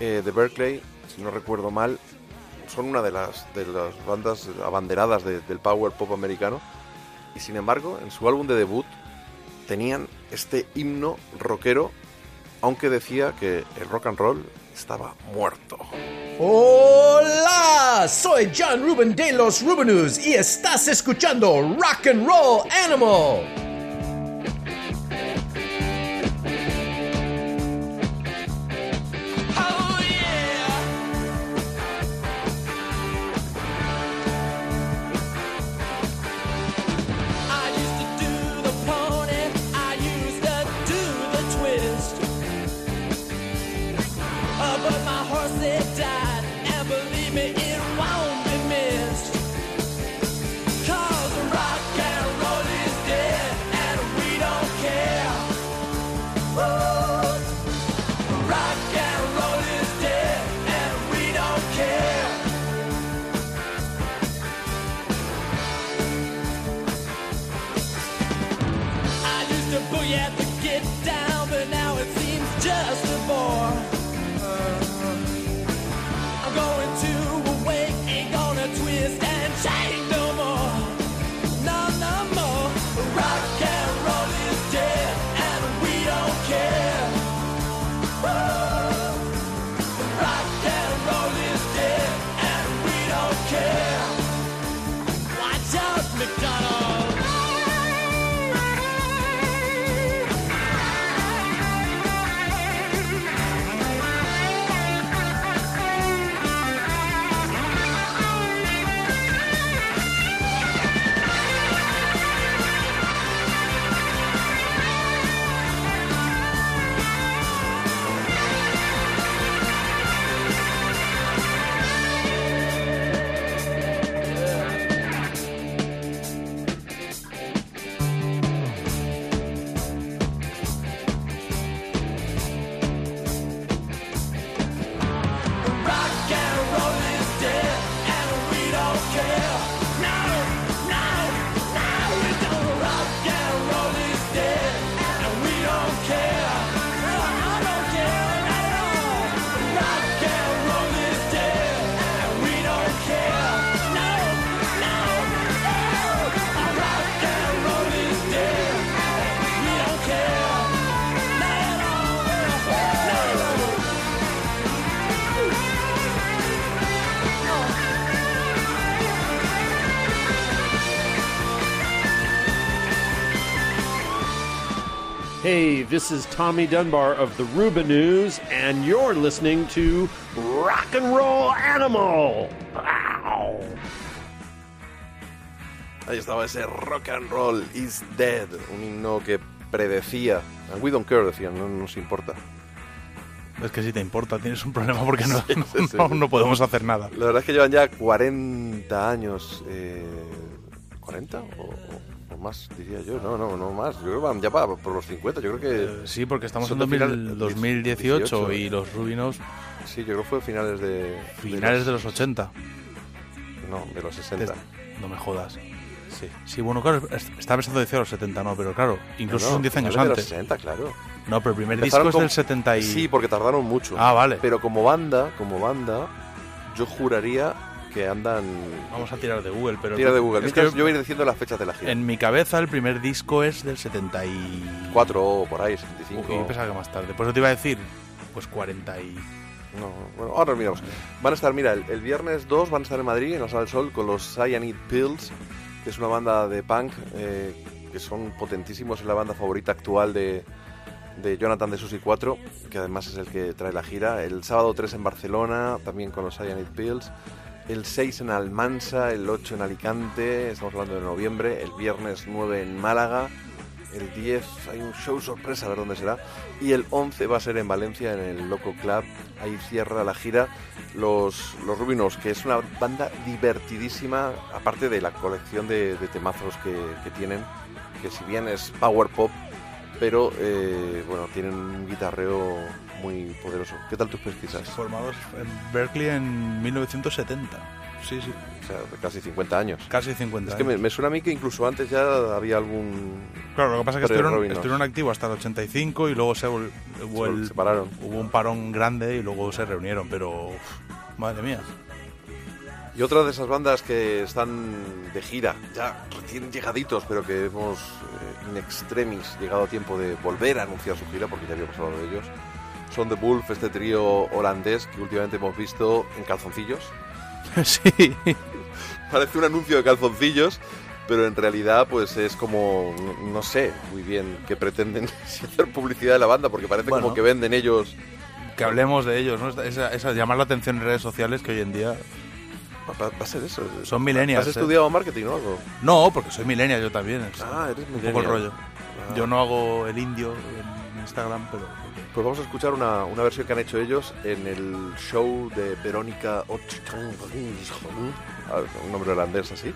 eh, de Berkeley, si no recuerdo mal, son una de las, de las bandas abanderadas de- del power pop americano. Y sin embargo, en su álbum de debut tenían este himno rockero, aunque decía que el rock and roll estaba muerto. Hola, soy John Ruben de los Rubenus y estás escuchando Rock and Roll Animal. This is Tommy Dunbar of the Ruba News, and you're listening to Rock and Roll Animal. Wow. Ahí estaba ese rock and roll is dead, un himno que predecía. And we don't care, decían, no nos importa. Es que si te importa, tienes un problema porque no, Sí, sí, sí. no, no podemos hacer nada. La verdad es que llevan ya 40 años. Eh, ¿40? O, o- o más, diría yo. No, no, no más. Yo creo que van ya para por los 50. Yo creo que. Eh, Sí, porque estamos en de 2000 final- 2018 y 18. los Rubinos Sí, yo creo que fue finales de. finales de los 80. No, de los 60. No me jodas. Sí. Sí, bueno, claro, es- estaba pensando decir los 70, no, pero claro, incluso No, son 10 años finales antes. De los 60, claro. No, pero el primer Empezaron disco es del 70 y... Sí, porque tardaron mucho. Ah, vale. Pero como banda, como banda, yo juraría que andan. Vamos a tirar de Google, pero... Tira de Google. Es que yo voy a ir diciendo las fechas de la gira. en mi cabeza el primer disco es del 74 4 o por ahí, 75. Y yo pensaba que más tarde. Por eso te iba a decir, pues 40 y... No, bueno, ahora miramos. Van a estar, mira, el, el viernes 2 van a estar en Madrid, en la Sala del Sol, con los Cyanide Pills, que es una banda de punk eh, que son potentísimos, es la banda favorita actual de, de Jonathan de Susi 4, que además es el que trae la gira. El sábado 3 en Barcelona, también con los Cyanide Pills. El 6 en Almansa, el 8 en Alicante, estamos hablando de noviembre. El viernes 9 en Málaga. El 10 hay un show sorpresa, a ver dónde será. Y el 11 va a ser en Valencia, en el Loco Club. Ahí cierra la gira los, los Rubinos, que es una banda divertidísima, aparte de la colección de, de temazos que, que tienen, que si bien es power pop, pero eh, bueno, tienen un guitarreo muy poderoso. ¿Qué tal tus pesquisas? Formados en Berkeley en 1970. Sí, sí. O sea, casi 50 años. Casi 50 Es que me, suena a mí que incluso antes ya había algún... Claro, lo que pasa es que estuvieron, activos hasta el 85 y luego se, hubo, Se separaron. hubo un parón grande y luego se reunieron, pero uf, madre mía. Y otra de esas bandas que están de gira, ya recién llegaditos, pero que hemos eh, in extremis llegado a tiempo de volver a anunciar su gira, porque ya habíamos hablado de ellos, son The Wolf, este trío holandés que últimamente hemos visto en calzoncillos. sí. Parece un anuncio de calzoncillos, pero en realidad pues es como, no, sé muy bien qué pretenden hacer publicidad de la banda, porque parece Bueno. como que venden ellos... Que hablemos de ellos, ¿no? Esa, esa- llamar la atención en redes sociales que hoy en día Va, va a ser eso. son millennials. ¿Has ¿eh? estudiado marketing o algo? No, porque soy millennial yo también. es Ah, eres un poco el millennial. rollo. Ah. Yo no hago el indio en Instagram, pero... Pues vamos a escuchar una, una versión que han hecho ellos en el show de Verónica un nombre holandés así,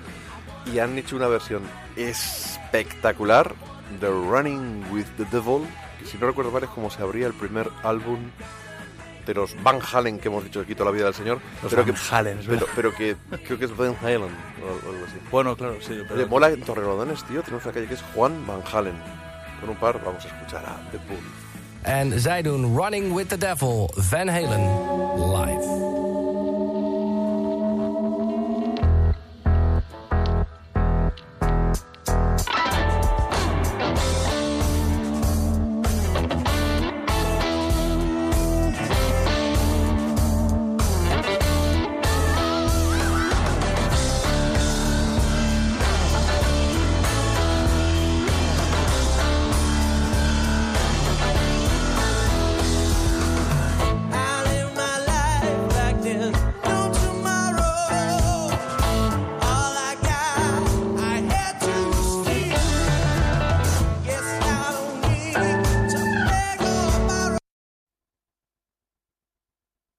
y han hecho una versión espectacular de Running with the Devil, que si no recuerdo mal es como se abría el primer álbum de los Van Halen que hemos dicho aquí toda la vida del señor, Los pero Van que, Halen, es pero, verdad. pero que creo que es Van Halen o algo así. Bueno, claro, sí. Pero... Oye, mola en Torrelodones, tío, tenemos una calle que es Juan Van Halen. Con un par vamos a escuchar a The Bull. En zij doen Running with the Devil, Van Halen, live.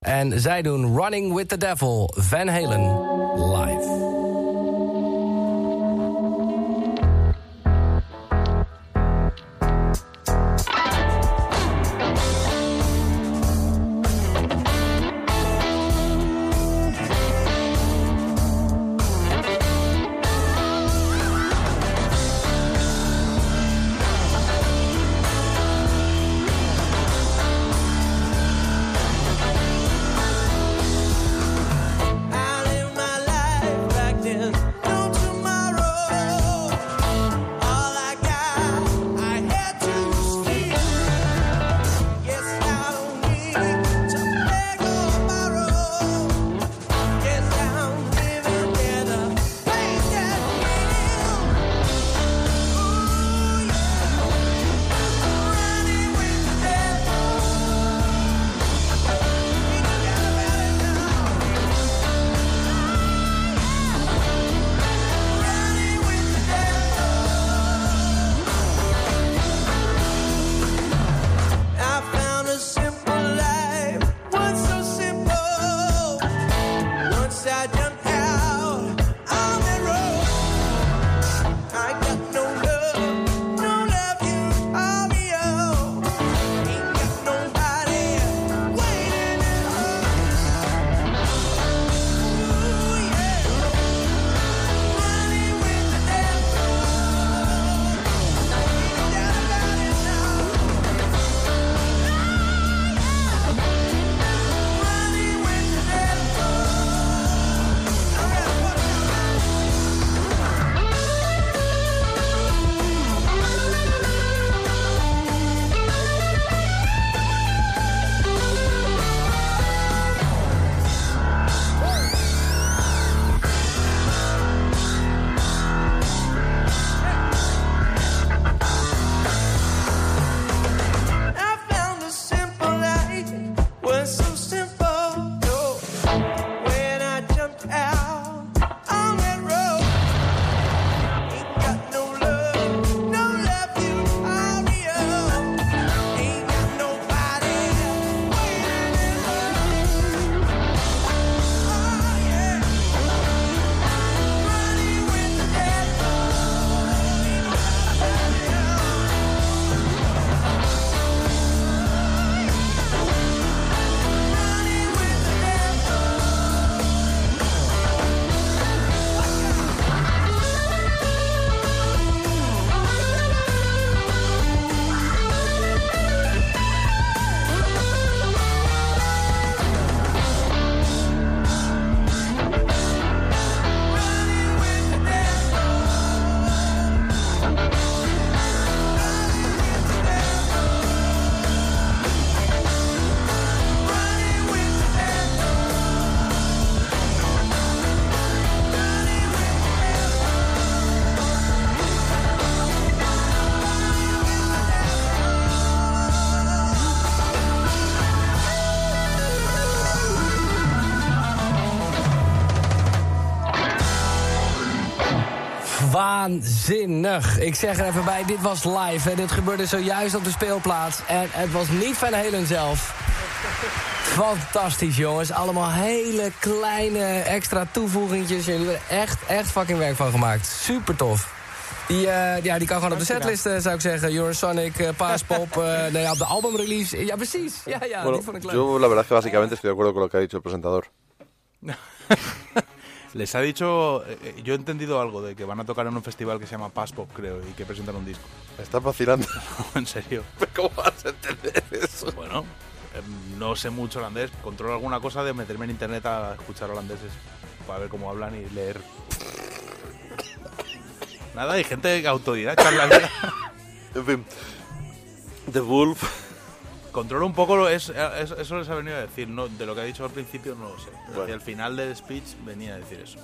En zij doen Running with the Devil, Van Halen, live. Waanzinnig. Ik zeg er even bij, dit was live. Hè. Dit gebeurde zojuist op de speelplaats. En het was niet Van Halen zelf. Fantastisch, jongens. Allemaal hele kleine extra toevoegingjes. Jullie hebben er echt, echt fucking werk van gemaakt. Super tof. Die, eh, ja, die kan gewoon op de setlist, eh, zou ik zeggen. Eurosonic, uh, Paaspop, eh nou ja, op de albumrelease. Ja, precies. Ja, ja, Bueno, die vond ik leuk. yo la verdad es que básicamente estoy de acuerdo con lo que ha dicho el presentador. Les ha dicho, eh, yo he entendido algo de que van a tocar en un festival que se llama Passpop, creo, y que presentan un disco. Estás vacilando. en serio. ¿Cómo vas a entender eso? Bueno, eh, no sé mucho holandés, controlo alguna cosa de meterme en internet a escuchar holandeses para ver cómo hablan y leer. Nada, hay gente autodidacta en la vida. En fin. The Wolf. Controlo un poco, es, es- eso les ha venido a decir, no, de lo que ha dicho al principio no lo sé. Bueno. Hacia el final del speech venía a decir eso.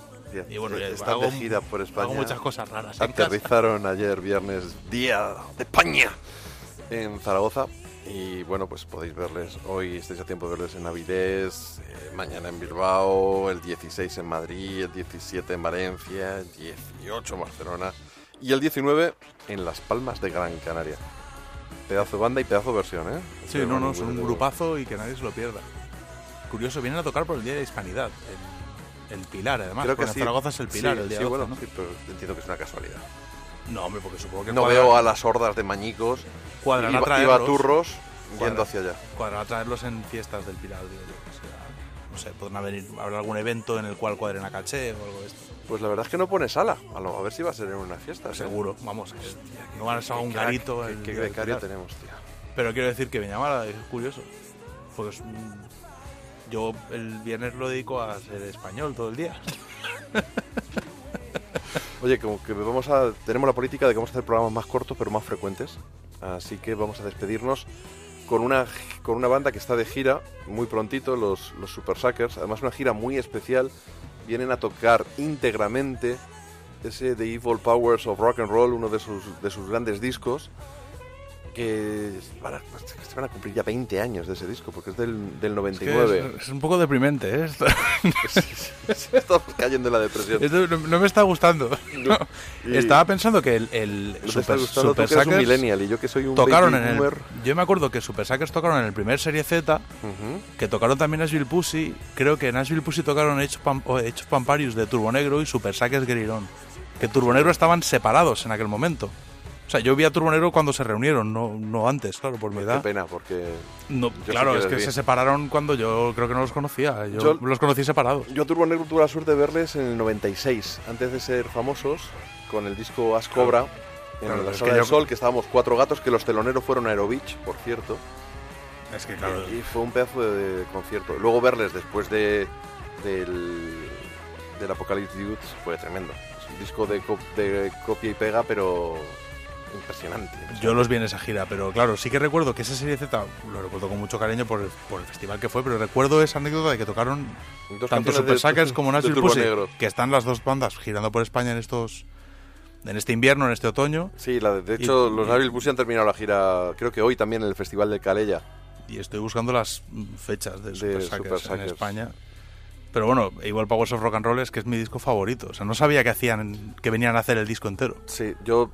Y bueno, ya están hago- de gira por España. hago muchas cosas raras. Aterrizaron ayer, viernes, día de España, en Zaragoza. Y bueno, pues podéis verles hoy, estáis a tiempo de verles en Avilés, eh, mañana en Bilbao, el 16 en Madrid, el 17 en Valencia, el 18 en Barcelona y el 19 en Las Palmas de Gran Canaria. Pedazo de banda y pedazo de versión, ¿eh? Sí, no, no, son un grupazo y que nadie se lo pierda. Curioso, vienen a tocar por el Día de la Hispanidad, en, en Pilar, además. Creo que sí. Zaragoza es el Pilar, Sí, el día sí, 12, bueno, ¿no? sí, pero entiendo que es una casualidad. No, hombre, porque supongo que No cuadra- veo a las hordas de mañicos Cuadran y a y baturros yendo hacia allá. Cuadran a traerlos en fiestas del Pilar, digo yo. No sé, podrán venir, habrá algún evento en el cual cuadren a caché o algo de esto. Pues la verdad es que no pone sala. A, lo- a ver si va a ser en una fiesta. ¿eh? Seguro, vamos, que no van a ser un garito. qué- qué becario tenemos, tío. Pero quiero decir que me llama, es curioso. Pues yo el viernes lo dedico a ser español todo el día. Oye, como que vamos a, tenemos la política de que vamos a hacer programas más cortos pero más frecuentes. Así que vamos a despedirnos con una, con una banda que está de gira muy prontito, los, los Super Suckers. Además, una gira muy especial. Vienen a tocar íntegramente ese The Evil Powers of Rock and Roll, uno de sus, de sus grandes discos. Que van a, se van a cumplir ya 20 años de ese disco, porque es del, del Es, 99. que es- es un poco deprimente, ¿eh? Esto- Estamos cayendo en la depresión. Esto no, no me está gustando. No. Y- Estaba pensando que el, el ¿No te Super, gustando Super eres un millennial y yo que soy un tocaron en el? Yo me acuerdo que Super Suckers tocaron en el primer Serie Z, que tocaron también Nashville Pussy. Creo que Nashville Pussy tocaron Hechos Pam- Pamparius de Turbo Negro y Super Suckers Guerirón. Que Turbo Negro estaban separados en aquel momento. O sea, yo vi a Turbo Negro cuando se reunieron, no, no antes, claro, por mi Qué edad. pena, porque No, claro, es que se separaron cuando yo creo que no los conocía. Yo, Yo- los conocí separados. yo a Turbo Negro tuve la suerte de verles en el 96, antes de ser famosos, con el disco As Cobra, en Claro, la Sala del yo- Sol, que estábamos cuatro gatos, que los teloneros fueron Aerovich, por cierto. Es que Y fue un pedazo de, de concierto. Luego verles después de del, del Apocalypse Dudes fue tremendo. Es un disco de, co- de copia y pega, pero impresionante. Yo los vi en esa gira, pero claro, sí que recuerdo que esa serie Z lo recuerdo con mucho cariño por el, por el festival que fue, pero recuerdo esa anécdota de que tocaron Dos tanto Super de- Suckers como de Nashville Pussy, Negro. que están las dos bandas girando por España en estos en este invierno, en este otoño, Sí, la, de hecho, Y- los Nashville Pussy han terminado la gira, creo que hoy también en el Festival de Calella. y estoy buscando las fechas de, Super, Super Suckers en. España. Pero bueno, igual Powers of Rock and Roll es que es mi disco favorito. O sea, no sabía que hacían, que venían a hacer el disco entero. Sí, yo,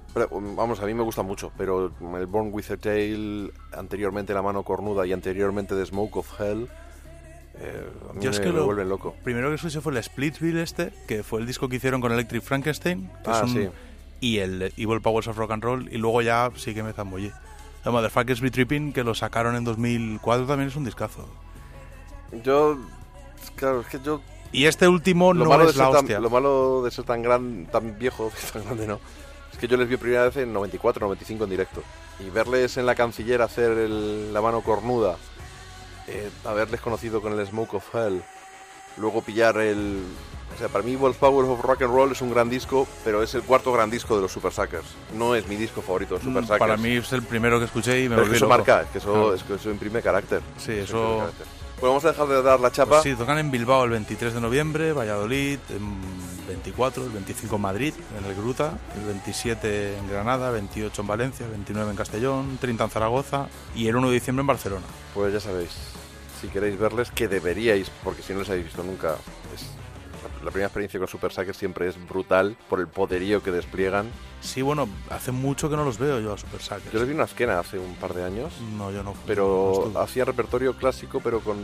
vamos, a mí me gusta mucho, pero el Born with a Tail, anteriormente La Mano Cornuda y anteriormente The Smoke of Hell, eh, a mí Yo me, es que me lo- vuelven loco. Primero que escuché fue el Splitsville este, que fue el disco que hicieron con Electric Frankenstein, que Ah, es un- sí. y el Evil Powers of Rock and Roll, y luego ya sí que me zambullé. The Motherfuckers Be Tripping, que lo sacaron en 2004, también es un discazo. Yo, claro, es que yo... Y este último Lo, no malo de es la ser tan, hostia. lo malo de ser tan gran, tan viejo, tan grande no, es que yo les vi primera vez en 94, 95 en directo. Y verles en la canciller hacer el- la mano cornuda, eh, haberles conocido con el Smoke of Hell, luego pillar el... O sea, para mí Wolf Power of Rock and Roll es un gran disco, pero es el cuarto gran disco de los Super Suckers. No es mi disco favorito de Super Suckers. Mm, Para mí es el primero que escuché y me Pero es que eso loco. marca, es que eso, Claro. es que eso imprime carácter. Sí, eso... Bueno, vamos a dejar de dar la chapa. Pues sí, tocan en Bilbao el 23 de noviembre, Valladolid en 24, el 25 en Madrid, en el Gruta, el 27 en Granada, 28 en Valencia, 29 en Castellón, 30 en Zaragoza y el 1 de diciembre en Barcelona. Pues ya sabéis, si queréis verles, que deberíais, porque si no les habéis visto nunca, la primera experiencia con Super Suckers siempre es brutal por el poderío que despliegan. Sí, bueno, hace mucho que no los veo yo a Super Suckers. Yo les vi una esquena hace un par de años, No, yo no. pero no hacían repertorio clásico, pero con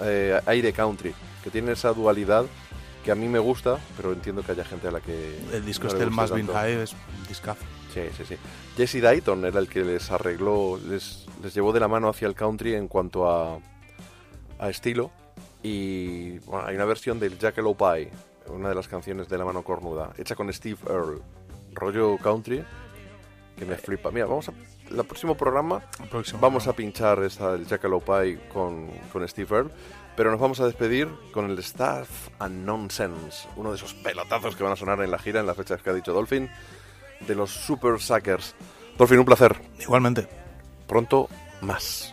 eh, aire country, que tiene esa dualidad que a mí me gusta, pero entiendo que haya gente a la que. el disco no este, el Más Been. High, es un discazo. Sí, sí, sí. Jesse Dayton era el que les arregló, les, les llevó de la mano hacia el country en cuanto a, a estilo. Y bueno, hay una versión del Jackalope Pie, una de las canciones de la mano cornuda, hecha con Steve Earle, rollo country, que me flipa. Mira, vamos a. El próximo programa próximo, vamos a pinchar esta, el Jackalope Pie con, con Steve Earle, pero nos vamos a despedir con el Stuff and Nonsense, uno de esos pelotazos que van a sonar en la gira en las fechas que ha dicho Dolphin, de los Super Suckers. Dolphin, un placer. Igualmente. Pronto, más.